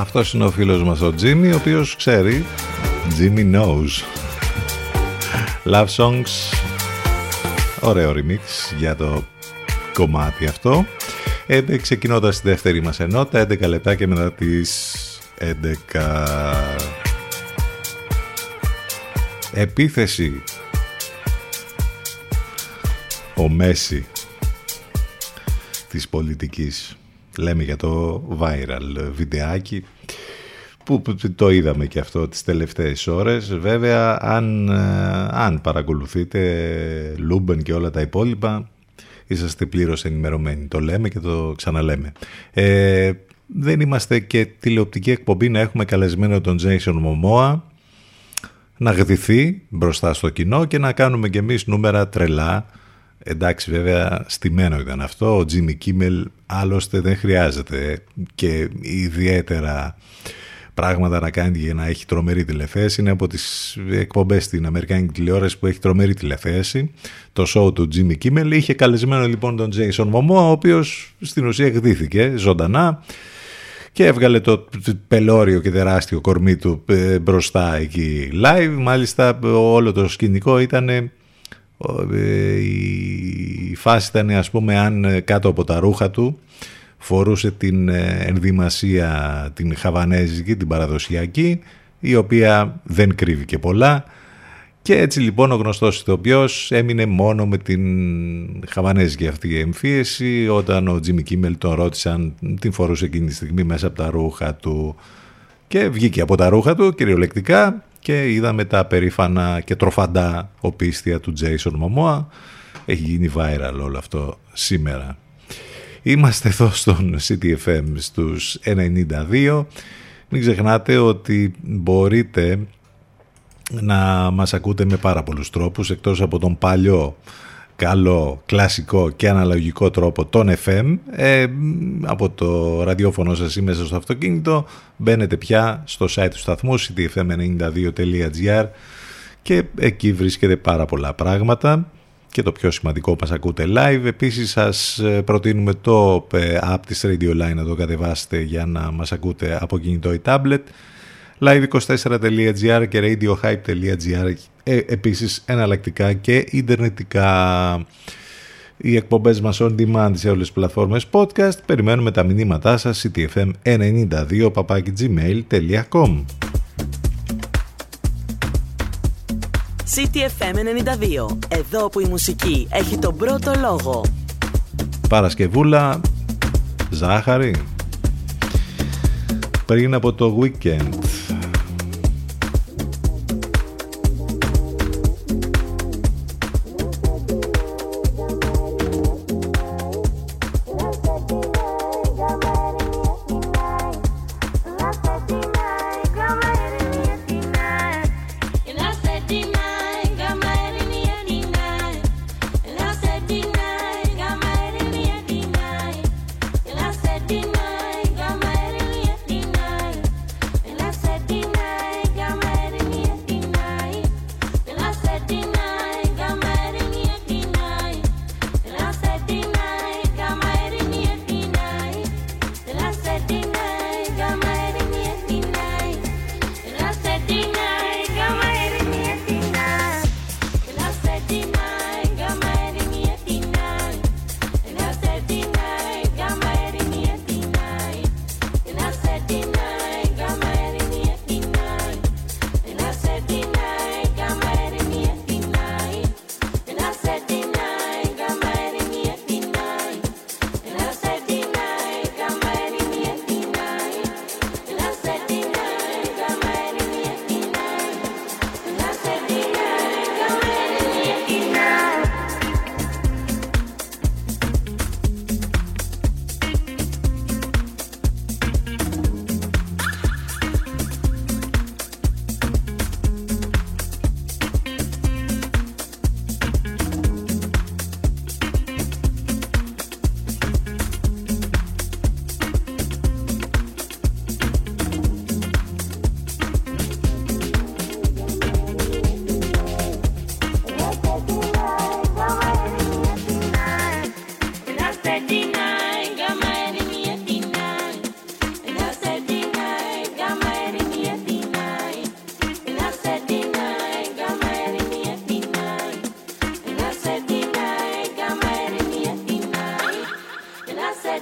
Αυτός είναι ο φίλος μας ο Jimmy, ο οποίος ξέρει. Jimmy knows. Love Songs. Ωραίο remix για το κομμάτι αυτό. Ε, ξεκινώντας τη δεύτερη μας ενότητα, 11 λεπτά και μετά τις 11. Επίθεση. Ο Μέση της πολιτικής λέμε για το viral βιντεάκι που το είδαμε και αυτό τις τελευταίες ώρες. Βέβαια, αν, ε, αν παρακολουθείτε Luben και όλα τα υπόλοιπα, είσαστε πλήρως ενημερωμένοι. Το λέμε και το ξαναλέμε. Ε, δεν είμαστε και τηλεοπτική εκπομπή να έχουμε καλεσμένο τον Jason Momoa να γδυθεί μπροστά στο κοινό και να κάνουμε κι εμείς νούμερα τρελά Εντάξει βέβαια στημένο ήταν αυτό, ο Τζίμι Κίμελ άλλωστε δεν χρειάζεται και ιδιαίτερα πράγματα να κάνει για να έχει τρομερή τηλεθέαση. Είναι από τις εκπομπές στην Αμερικάνικη τηλεόραση που έχει τρομερή τηλεθέαση. Το show του Jimmy Kimmel είχε καλεσμένο λοιπόν τον Jason Momoa, ο οποίος στην ουσία εκδίθηκε ζωντανά και έβγαλε το πελώριο και τεράστιο κορμί του ε, μπροστά εκεί live. Μάλιστα όλο το σκηνικό ήταν ε, η φάση ήταν ας πούμε αν ε, κάτω από τα ρούχα του φορούσε την ενδυμασία την χαβανέζικη, την παραδοσιακή η οποία δεν κρύβει και πολλά. Και έτσι λοιπόν ο γνωστός ηθοποιός έμεινε μόνο με την χαβανέζικη αυτή εμφύεση όταν ο Τζίμι Κίμελ τον ρώτησαν την φορούσε εκείνη τη στιγμή μέσα από τα ρούχα του. Και βγήκε από τα ρούχα του κυριολεκτικά και είδαμε τα περήφανα και τροφαντά οπίστια του Jason Momoa. Έχει γίνει viral όλο αυτό σήμερα. Είμαστε εδώ στον CTFM στους 92. Μην ξεχνάτε ότι μπορείτε να μας ακούτε με πάρα πολλούς τρόπους εκτός από τον παλιό καλό, κλασικό και αναλογικό τρόπο τον FM ε, από το ραδιόφωνο σας ή μέσα στο αυτοκίνητο μπαίνετε πια στο site του σταθμού ctfm92.gr και εκεί βρίσκεται πάρα πολλά πράγματα. Και το πιο σημαντικό μας ακούτε live. Επίσης σας ε, προτείνουμε το ε, app της Radio Line να το κατεβάσετε για να μας ακούτε από κινητό ή tablet. Live24.gr και radiohype.gr ε, επίσης εναλλακτικά και ιντερνετικά. Οι εκπομπές μας on demand σε όλες τις πλατφόρμες podcast. Περιμένουμε τα μηνύματά σας ctfm92 gmail.com CTFM 92 Εδώ που η μουσική έχει τον πρώτο λόγο. Παρασκευούλα Ζάχαρη. Πριν από το weekend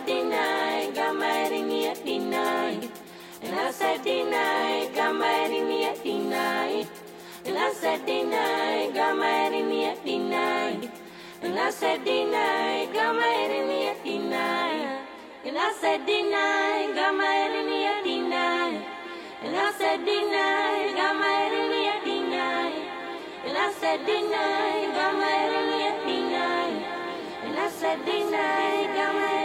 deny, God mighty me at deny. And I said deny, God mighty me at deny. And I said deny, God mighty me at deny. And I said deny, God mighty me at deny. And I said deny, God mighty me at deny. And I said deny, God mighty me at deny. And I said deny, God mighty me at deny. And I said deny, God mighty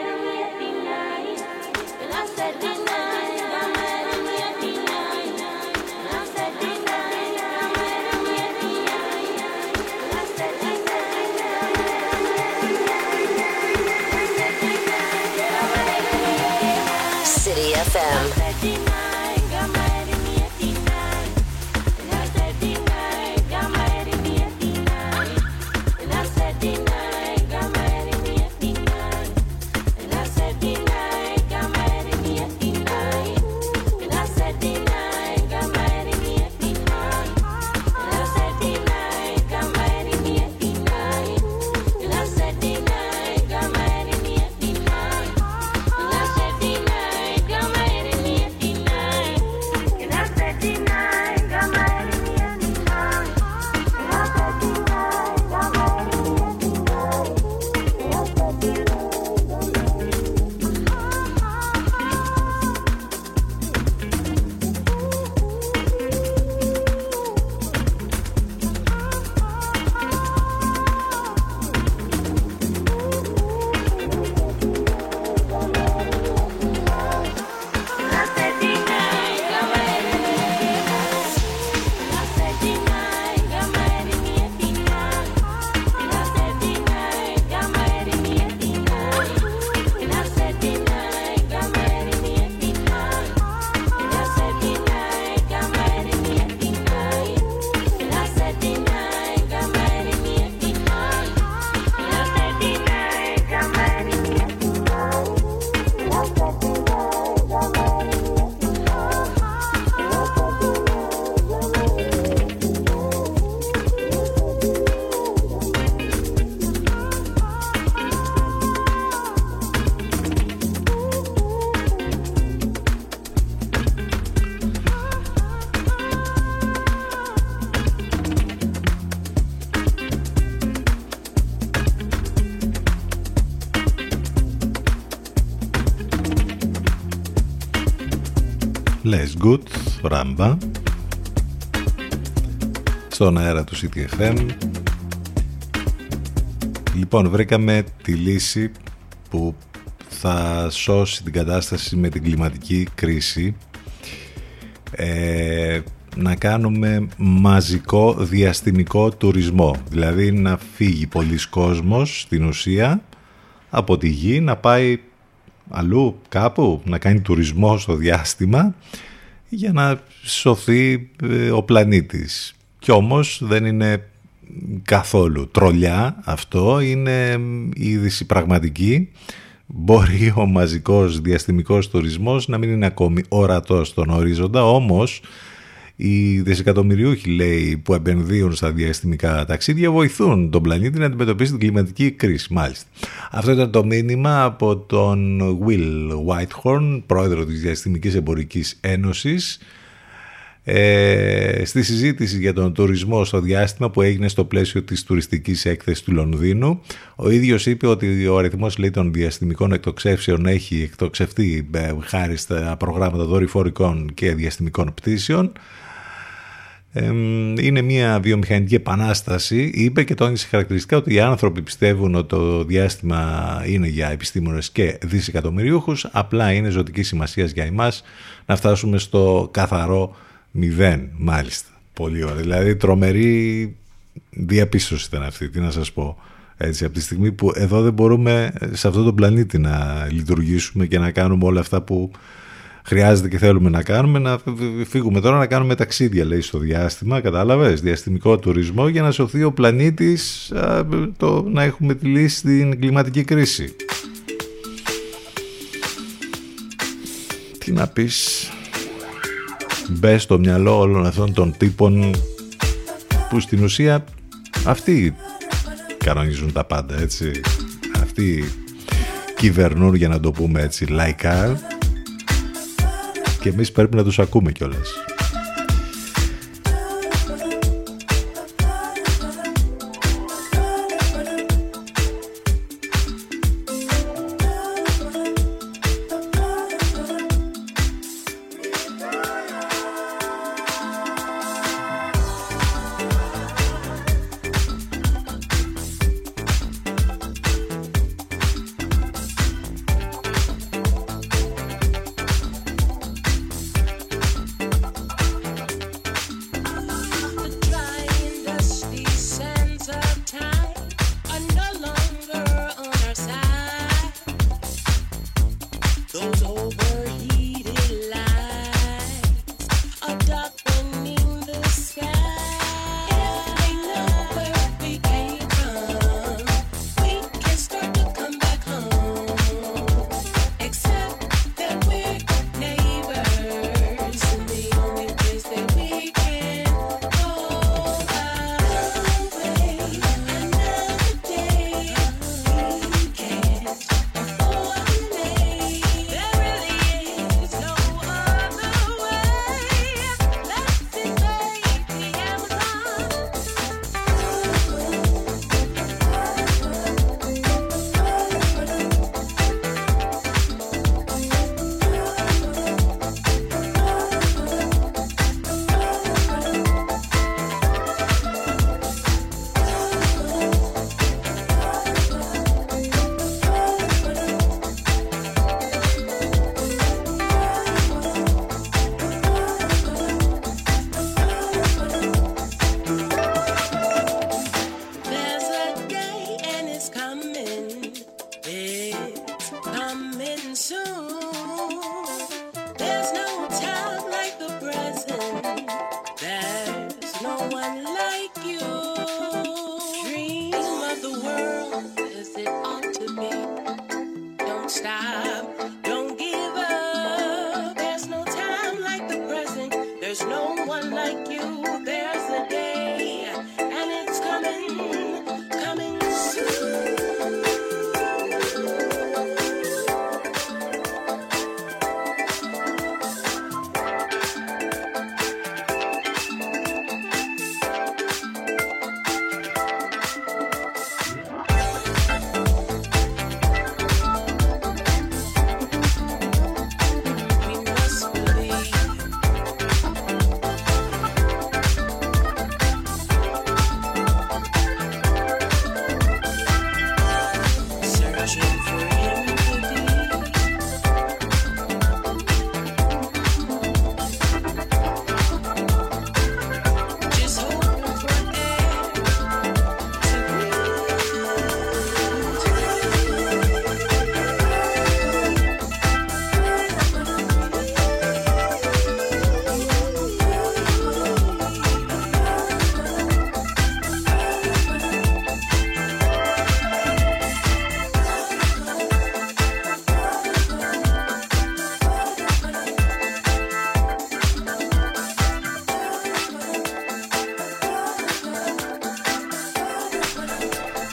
Les Good, Ramba. Στον αέρα του CTFM Λοιπόν βρήκαμε τη λύση που θα σώσει την κατάσταση με την κλιματική κρίση. Ε, να κάνουμε μαζικό διαστημικό τουρισμό. Δηλαδή να φύγει πολλοί κόσμος στην ουσία από τη γη να πάει αλλού κάπου να κάνει τουρισμό στο διάστημα για να σωθεί ε, ο πλανήτης. Κι όμως δεν είναι καθόλου τρολιά αυτό, είναι είδηση πραγματική. Μπορεί ο μαζικός διαστημικός τουρισμός να μην είναι ακόμη ορατός στον ορίζοντα, όμως οι δισεκατομμυριούχοι λέει που επενδύουν στα διαστημικά ταξίδια βοηθούν τον πλανήτη να αντιμετωπίσει την κλιματική κρίση. Μάλιστα. Αυτό ήταν το μήνυμα από τον Will Whitehorn, πρόεδρο της Διαστημικής Εμπορικής Ένωσης, ε, στη συζήτηση για τον τουρισμό στο διάστημα που έγινε στο πλαίσιο της τουριστικής έκθεσης του Λονδίνου. Ο ίδιος είπε ότι ο αριθμός λέει, των διαστημικών εκτοξεύσεων έχει εκτοξευτεί ε, χάρη στα προγράμματα δορυφορικών και διαστημικών πτήσεων είναι μια βιομηχανική επανάσταση. Είπε και τόνισε χαρακτηριστικά ότι οι άνθρωποι πιστεύουν ότι το διάστημα είναι για επιστήμονες και δισεκατομμυριούχους, απλά είναι ζωτικής σημασίας για εμάς να φτάσουμε στο καθαρό μηδέν, μάλιστα. Πολύ ωραία. Δηλαδή τρομερή διαπίστωση ήταν αυτή, τι να σας πω. Έτσι, από τη στιγμή που εδώ δεν μπορούμε σε αυτό το πλανήτη να λειτουργήσουμε και να κάνουμε όλα αυτά που χρειάζεται και θέλουμε να κάνουμε, να φύγουμε τώρα να κάνουμε ταξίδια, λέει, στο διάστημα, κατάλαβες, διαστημικό τουρισμό για να σωθεί ο πλανήτης το, να έχουμε τη λύση στην κλιματική κρίση. Τι να πεις, μπε στο μυαλό όλων αυτών των τύπων που στην ουσία αυτοί κανονίζουν τα πάντα, έτσι. Αυτοί κυβερνούν, για να το πούμε έτσι, λαϊκά και εμείς πρέπει να τους ακούμε κιόλας.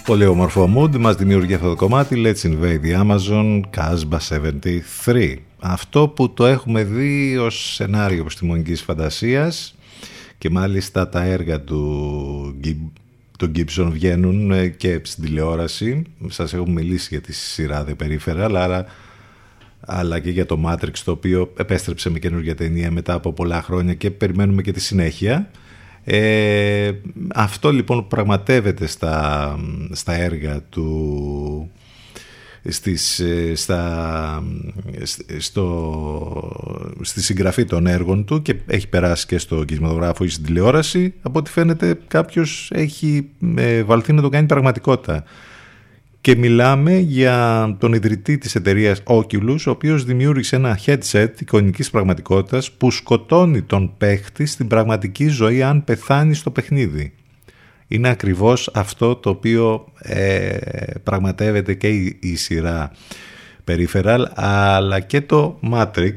Πολύ όμορφο mood μας δημιουργεί αυτό το κομμάτι Let's Invade the Amazon Casbah 73 Αυτό που το έχουμε δει ως σενάριο επιστημονικής φαντασίας και μάλιστα τα έργα του, του Gibson βγαίνουν ε, και στην τηλεόραση. Σας έχω μιλήσει για τη σειρά The Peripheral αλλά, αλλά και για το Matrix το οποίο επέστρεψε με καινούργια ταινία μετά από πολλά χρόνια και περιμένουμε και τη συνέχεια ε, αυτό λοιπόν πραγματεύεται στα, στα έργα του στις, ε, στα, στο, στη συγγραφή των έργων του και έχει περάσει και στο κινηματογράφο ή στην τηλεόραση. Από ό,τι φαίνεται κάποιος έχει ε, βαλθεί να το κάνει πραγματικότητα και μιλάμε για τον ιδρυτή της εταιρείας Oculus, ο οποίος δημιούργησε ένα headset εικονικής πραγματικότητας που σκοτώνει τον παίχτη στην πραγματική ζωή αν πεθάνει στο παιχνίδι. Είναι ακριβώς αυτό το οποίο ε, πραγματεύεται και η, η σειρά Peripheral αλλά και το Matrix.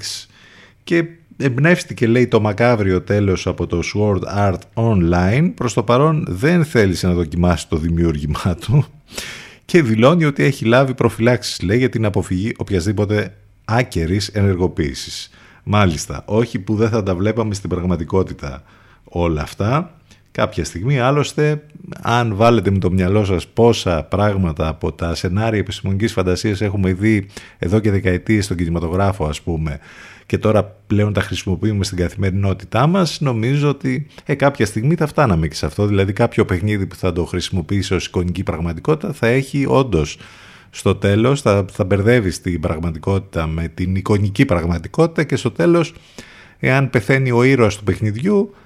Και εμπνεύστηκε λέει το μακάβριο τέλος από το Sword Art Online. Προς το παρόν δεν θέλησε να δοκιμάσει το δημιούργημά του και δηλώνει ότι έχει λάβει προφυλάξεις, λέει, για την αποφυγή οποιασδήποτε άκερης ενεργοποίησης. Μάλιστα, όχι που δεν θα τα βλέπαμε στην πραγματικότητα όλα αυτά. Κάποια στιγμή, άλλωστε, αν βάλετε με το μυαλό σας πόσα πράγματα από τα σενάρια επιστημονικής φαντασίας έχουμε δει εδώ και δεκαετίες στον κινηματογράφο, ας πούμε, και τώρα πλέον τα χρησιμοποιούμε στην καθημερινότητά μας, νομίζω ότι ε, κάποια στιγμή θα φτάναμε και σε αυτό. Δηλαδή κάποιο παιχνίδι που θα το χρησιμοποιήσει ως εικονική πραγματικότητα θα έχει όντως στο τέλος, θα, θα μπερδεύει την πραγματικότητα με την εικονική πραγματικότητα και στο τέλος, εάν πεθαίνει ο ήρωας του παιχνιδιού, ε,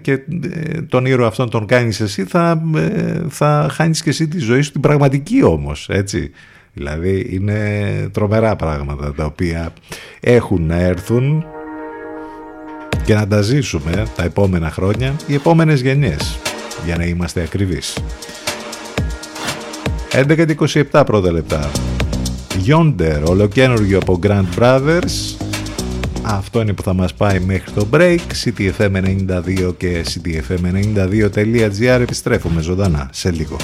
και ε, τον ήρωα αυτόν τον κάνεις εσύ θα, ε, θα χάνεις και εσύ τη ζωή σου την πραγματική όμως έτσι Δηλαδή είναι τρομερά πράγματα τα οποία έχουν να έρθουν και να τα ζήσουμε τα επόμενα χρόνια, οι επόμενες γενιές, για να είμαστε ακριβείς. 11 27 πρώτα λεπτά. Yonder, ολοκένουργιο από Grand Brothers. Αυτό είναι που θα μας πάει μέχρι το break. CTFM92 και CTFM92.gr επιστρέφουμε ζωντανά σε λίγο.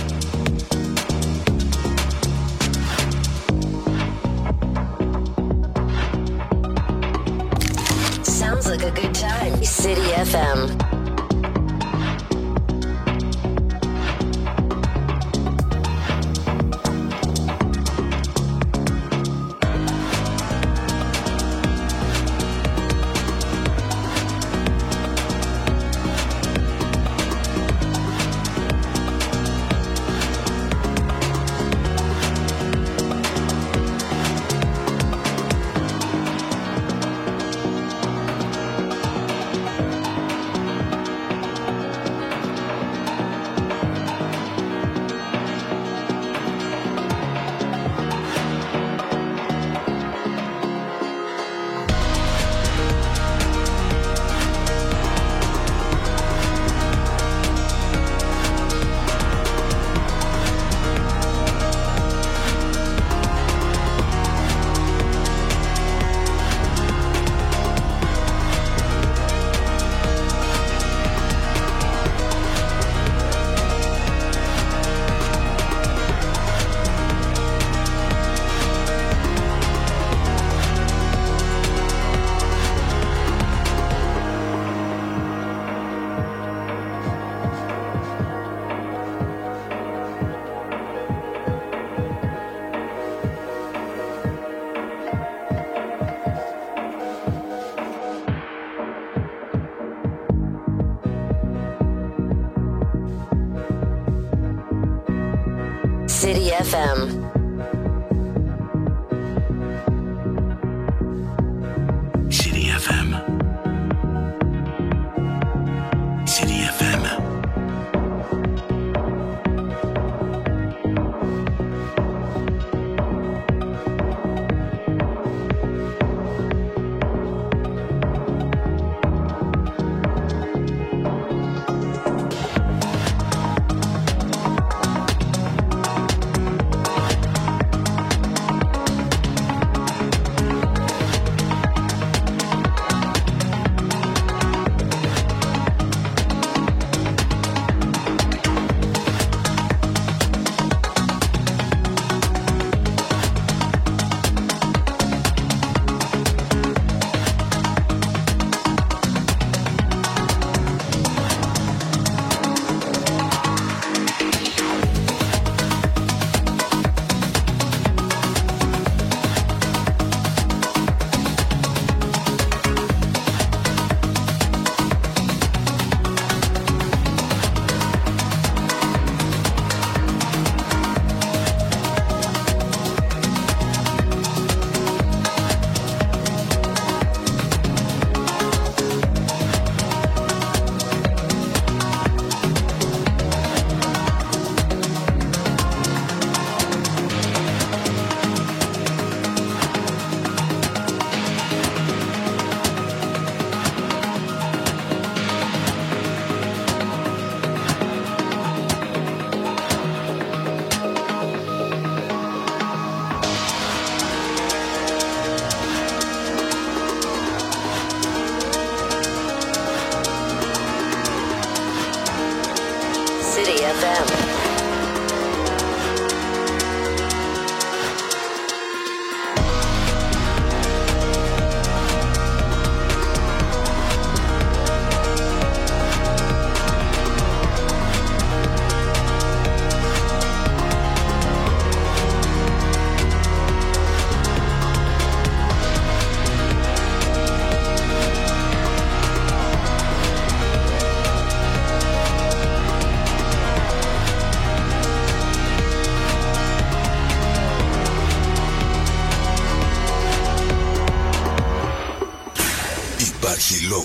FM.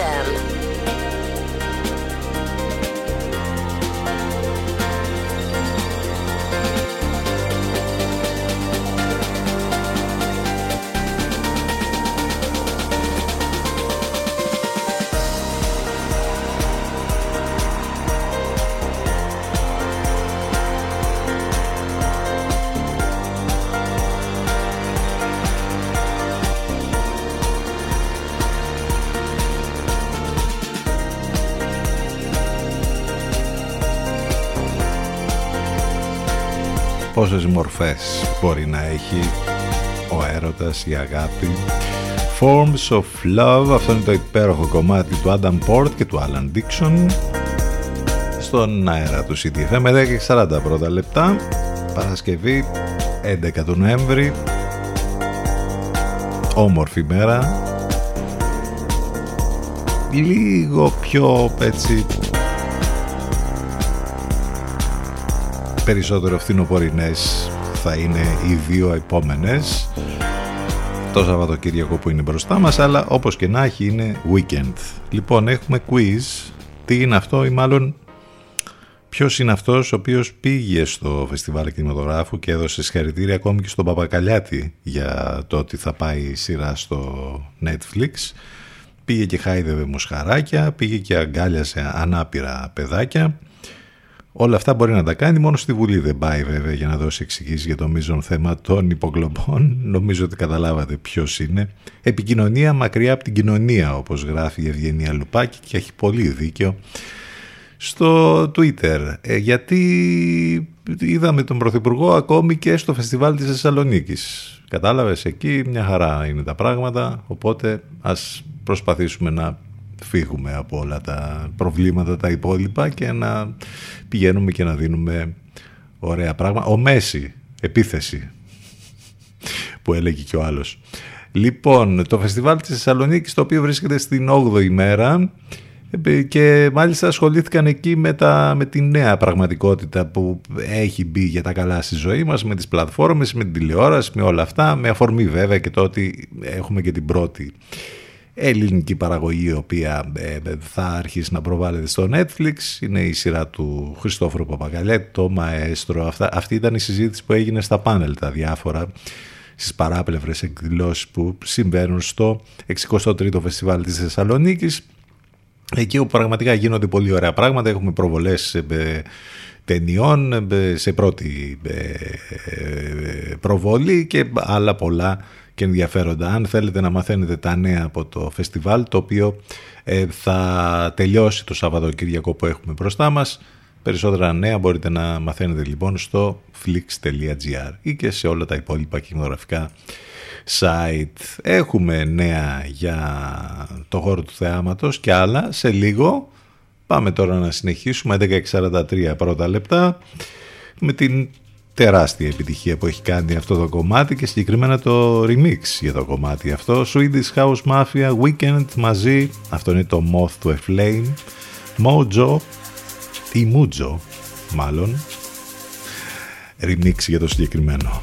FM. Πόσες μορφές μπορεί να έχει ο έρωτας, η αγάπη. Forms of Love αυτό είναι το υπέροχο κομμάτι του Adam Port και του Alan Dixon. Στον αέρα του CTFM με 10 και 40 πρώτα λεπτά. Παρασκευή 11 του Νοέμβρη. Όμορφη μέρα. Λίγο πιο έτσι περισσότερο φθινοπορεινές θα είναι οι δύο επόμενες. Το Σαββατοκύριακο που είναι μπροστά μας αλλά όπως και να έχει είναι weekend. Λοιπόν έχουμε quiz. Τι είναι αυτό ή μάλλον ποιος είναι αυτός ο οποίος πήγε στο φεστιβάλ κινηματογράφου και έδωσε συγχαρητήρια ακόμη και στον Παπακαλιάτη για το ότι θα πάει σειρά στο Netflix. Πήγε και χάιδευε μοσχαράκια πήγε και αγκάλιασε ανάπηρα παιδάκια Όλα αυτά μπορεί να τα κάνει, μόνο στη Βουλή δεν πάει βέβαια για να δώσει εξηγήσεις για το μείζον θέμα των υποκλοπών. Νομίζω ότι καταλάβατε ποιος είναι. Επικοινωνία μακριά από την κοινωνία, όπως γράφει η Ευγενία Λουπάκη και έχει πολύ δίκιο στο Twitter. Ε, γιατί είδαμε τον Πρωθυπουργό ακόμη και στο φεστιβάλ της Θεσσαλονίκης. Κατάλαβες, εκεί μια χαρά είναι τα πράγματα, οπότε ας προσπαθήσουμε να φύγουμε από όλα τα προβλήματα τα υπόλοιπα και να πηγαίνουμε και να δίνουμε ωραία πράγματα. Ο Μέση, επίθεση που έλεγε και ο άλλος. Λοιπόν, το φεστιβάλ της Θεσσαλονίκης το οποίο βρίσκεται στην 8η μέρα και μάλιστα ασχολήθηκαν εκεί με, τα, με τη νέα πραγματικότητα που έχει μπει για τα καλά στη ζωή μας, με τις πλατφόρμες, με την τηλεόραση, με όλα αυτά, με αφορμή βέβαια και το ότι έχουμε και την πρώτη ελληνική παραγωγή η οποία ε, θα αρχίσει να προβάλλεται στο Netflix. Είναι η σειρά του Χριστόφορου Παπαγκαλέτ, το Μαέστρο. Αυτά, αυτή ήταν η συζήτηση που έγινε στα πάνελ τα διάφορα στις παράπλευρες εκδηλώσεις που συμβαίνουν στο 63ο Φεστιβάλ της Θεσσαλονίκης. Εκεί όπου πραγματικά γίνονται πολύ ωραία πράγματα. Έχουμε προβολές ε, ταινιών ε, σε πρώτη προβολή και άλλα πολλά και ενδιαφέροντα. Αν θέλετε να μαθαίνετε τα νέα από το φεστιβάλ, το οποίο ε, θα τελειώσει το Σαββατοκύριακο που έχουμε μπροστά μας, περισσότερα νέα μπορείτε να μαθαίνετε λοιπόν στο flix.gr ή και σε όλα τα υπόλοιπα κινηματογραφικά site. Έχουμε νέα για το χώρο του θεάματος και άλλα σε λίγο. Πάμε τώρα να συνεχίσουμε 11.43 πρώτα λεπτά με την τεράστια επιτυχία που έχει κάνει αυτό το κομμάτι και συγκεκριμένα το remix για το κομμάτι αυτό. Swedish House Mafia Weekend μαζί αυτό είναι το Moth to a Flame. Mojo ή Mujo μάλλον remix για το συγκεκριμένο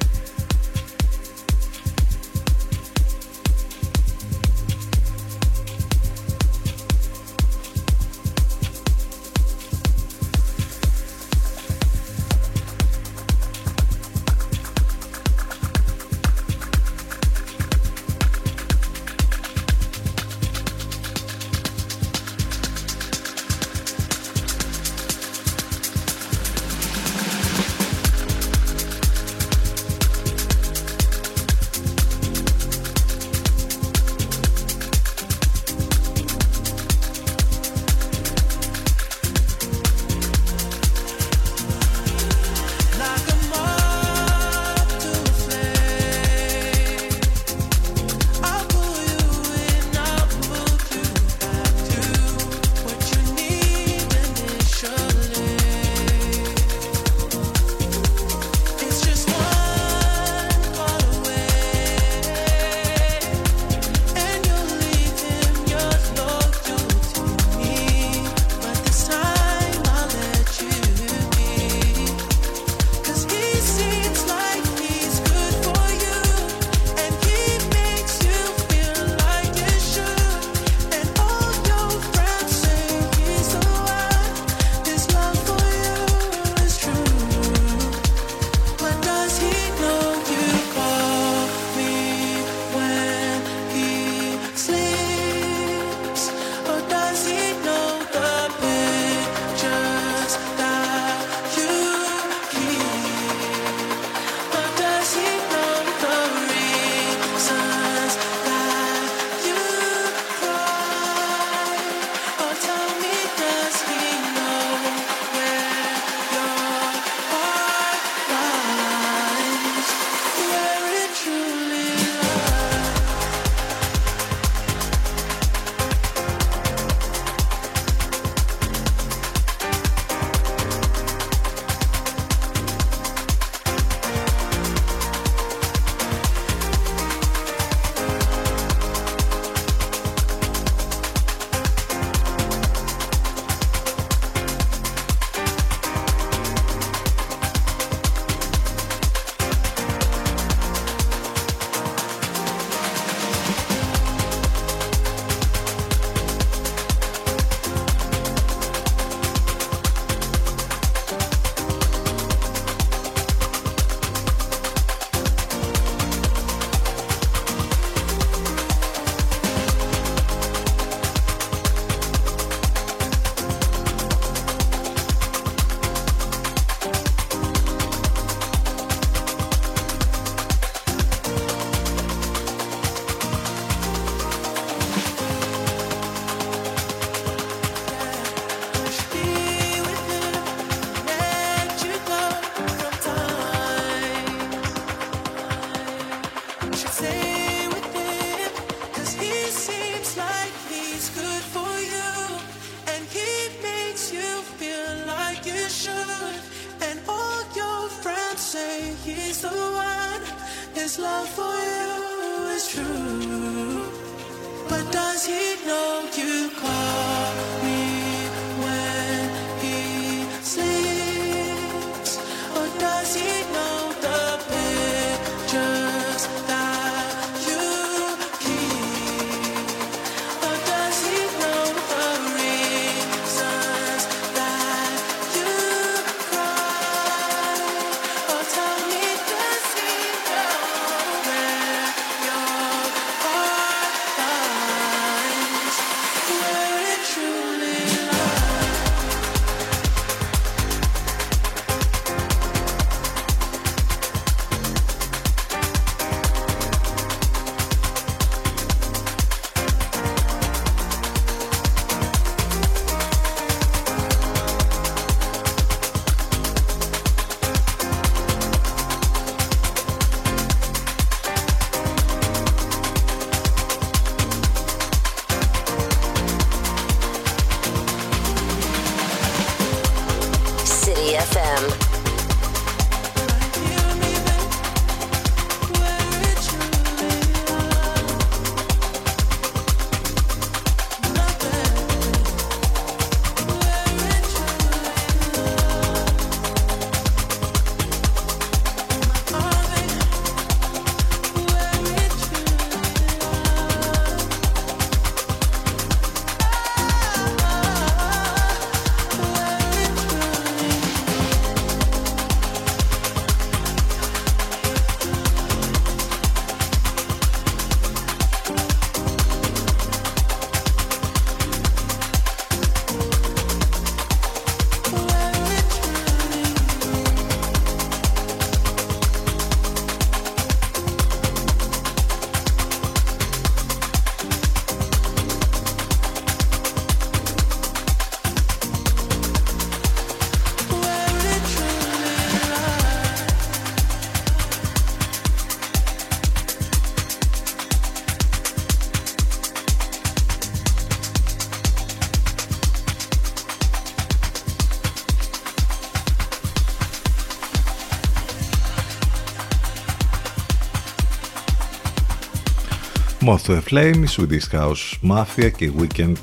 Moth to a Flame, Swedish House Mafia και Weekend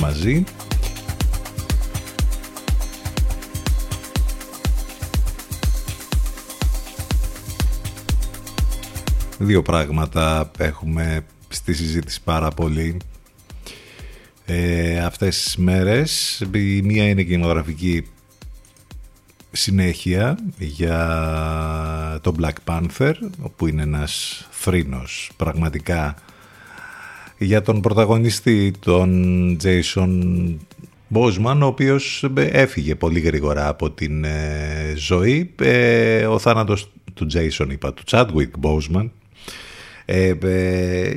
μαζί. Δύο πράγματα έχουμε στη συζήτηση πάρα πολύ ε, αυτές τις μέρες. Η μία είναι κινηματογραφική συνέχεια για το Black Panther, που είναι ένας θρήνος πραγματικά για τον πρωταγωνιστή τον Jason Boseman ο οποίος ε, έφυγε πολύ γρήγορα από την ε, ζωή. Ε, ο θάνατος του Jason είπα του Chadwick Boseman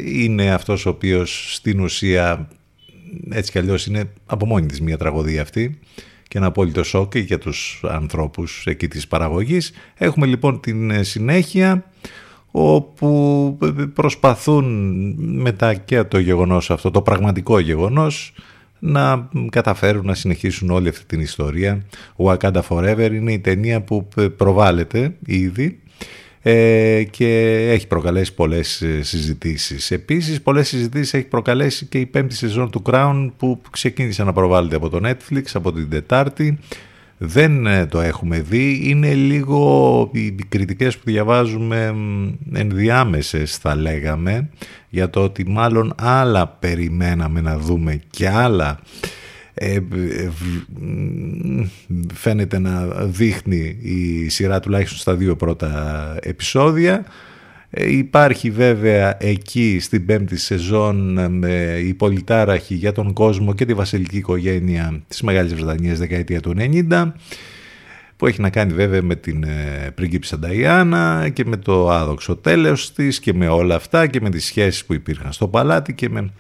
είναι αυτός ο οποίος στην ουσία έτσι κι αλλιώς είναι από μόνη της μια τραγωδία αυτή και ένα απόλυτο σοκ για τους ανθρώπους εκεί της παραγωγής. Έχουμε λοιπόν την συνέχεια όπου προσπαθούν μετά και το γεγονός αυτό, το πραγματικό γεγονός, να καταφέρουν να συνεχίσουν όλη αυτή την ιστορία. Ο Wakanda Forever είναι η ταινία που προβάλλεται ήδη ε, και έχει προκαλέσει πολλές ε, συζητήσεις. Επίσης πολλές συζητήσεις έχει προκαλέσει και η πέμπτη σεζόν του Crown που ξεκίνησε να προβάλλεται από το Netflix από την Τετάρτη δεν ε, το έχουμε δει. Είναι λίγο οι κριτικές που διαβάζουμε ενδιάμεσες θα λέγαμε για το ότι μάλλον άλλα περιμέναμε να δούμε και άλλα ε, ε, φαίνεται να δείχνει η σειρά τουλάχιστον στα δύο πρώτα επεισόδια ε, υπάρχει βέβαια εκεί στην πέμπτη σεζόν με η πολυτάραχη για τον κόσμο και τη βασιλική οικογένεια της Μεγάλης Βρετανίας δεκαετία του 90 που έχει να κάνει βέβαια με την ε, πρίγκιψα Νταϊάννα και με το άδοξο τέλος της και με όλα αυτά και με τις σχέσεις που υπήρχαν στο παλάτι και με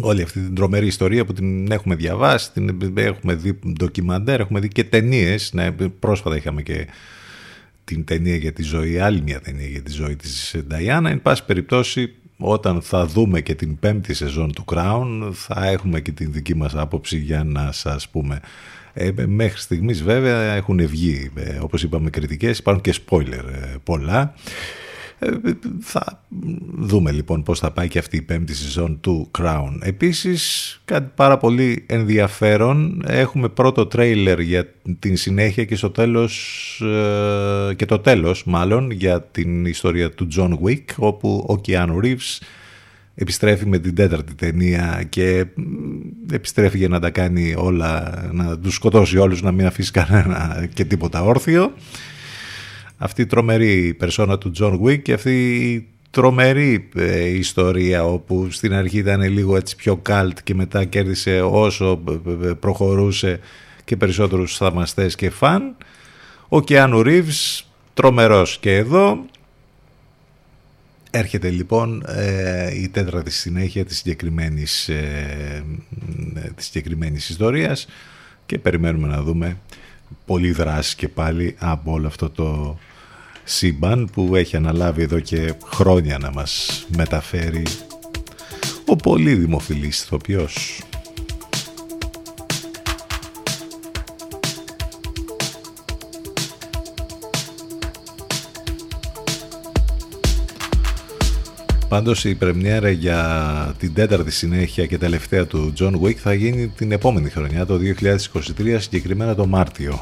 όλη αυτή την τρομερή ιστορία που την έχουμε διαβάσει, την έχουμε δει ντοκιμαντέρ, έχουμε δει και ταινίες, ναι, πρόσφατα είχαμε και την ταινία για τη ζωή, άλλη μια ταινία για τη ζωή της Νταϊάννα. Εν πάση περιπτώσει, όταν θα δούμε και την πέμπτη σεζόν του Crown, θα έχουμε και την δική μας άποψη για να σας πούμε. Ε, μέχρι στιγμής βέβαια έχουν βγει, ε, όπως είπαμε, κριτικές, υπάρχουν και spoiler ε, πολλά. Ε, θα δούμε λοιπόν πώς θα πάει και αυτή η πέμπτη σεζόν του Crown. Επίσης κάτι πάρα πολύ ενδιαφέρον έχουμε πρώτο τρέιλερ για την συνέχεια και στο τέλος ε, και το τέλος μάλλον για την ιστορία του John Wick όπου ο Keanu Reeves επιστρέφει με την τέταρτη ταινία και επιστρέφει για να τα κάνει όλα, να τους σκοτώσει όλους, να μην αφήσει κανένα και τίποτα όρθιο αυτή η τρομερή περσόνα του John Wick και αυτή η τρομερή ε, ιστορία όπου στην αρχή ήταν λίγο έτσι πιο καλτ και μετά κέρδισε όσο ε, ε, προχωρούσε και περισσότερους θαυμαστές και φαν. Ο Κιάνου Ρίβς τρομερός και εδώ. Έρχεται λοιπόν η τέταρτη συνέχεια της συγκεκριμένης, της συγκεκριμένης ιστορίας και περιμένουμε να δούμε πολύ δράση και πάλι από όλο αυτό το σύμπαν που έχει αναλάβει εδώ και χρόνια να μας μεταφέρει ο πολύ δημοφιλής ηθοποιός. Πάντως η πρεμιέρα για την τέταρτη συνέχεια και τελευταία του John Wick θα γίνει την επόμενη χρονιά, το 2023, συγκεκριμένα το Μάρτιο.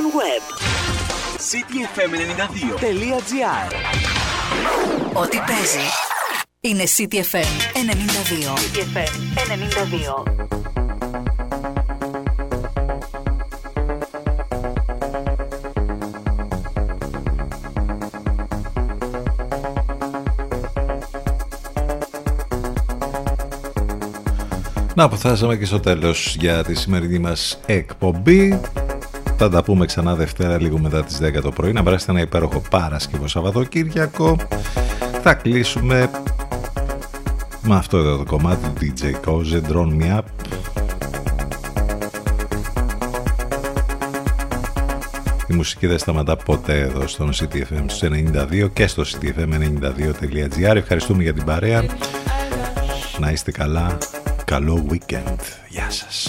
Web. cityfm92.gr Ό,τι παίζει είναι CTFM 92. CTFM 92. Να που φτάσαμε και στο τέλος για τη σημερινή μας εκπομπή. Θα τα πούμε ξανά Δευτέρα λίγο μετά τις 10 το πρωί. Να περάσετε ένα υπέροχο Παρασκευό Σαββατοκύριακο. Θα κλείσουμε με αυτό εδώ το κομμάτι DJ Koze Drone Me Up. Η μουσική δεν σταματά ποτέ εδώ στον CTFM 92 και στο ctfm92.gr Ευχαριστούμε για την παρέα. Να είστε καλά. Καλό weekend. Γεια σας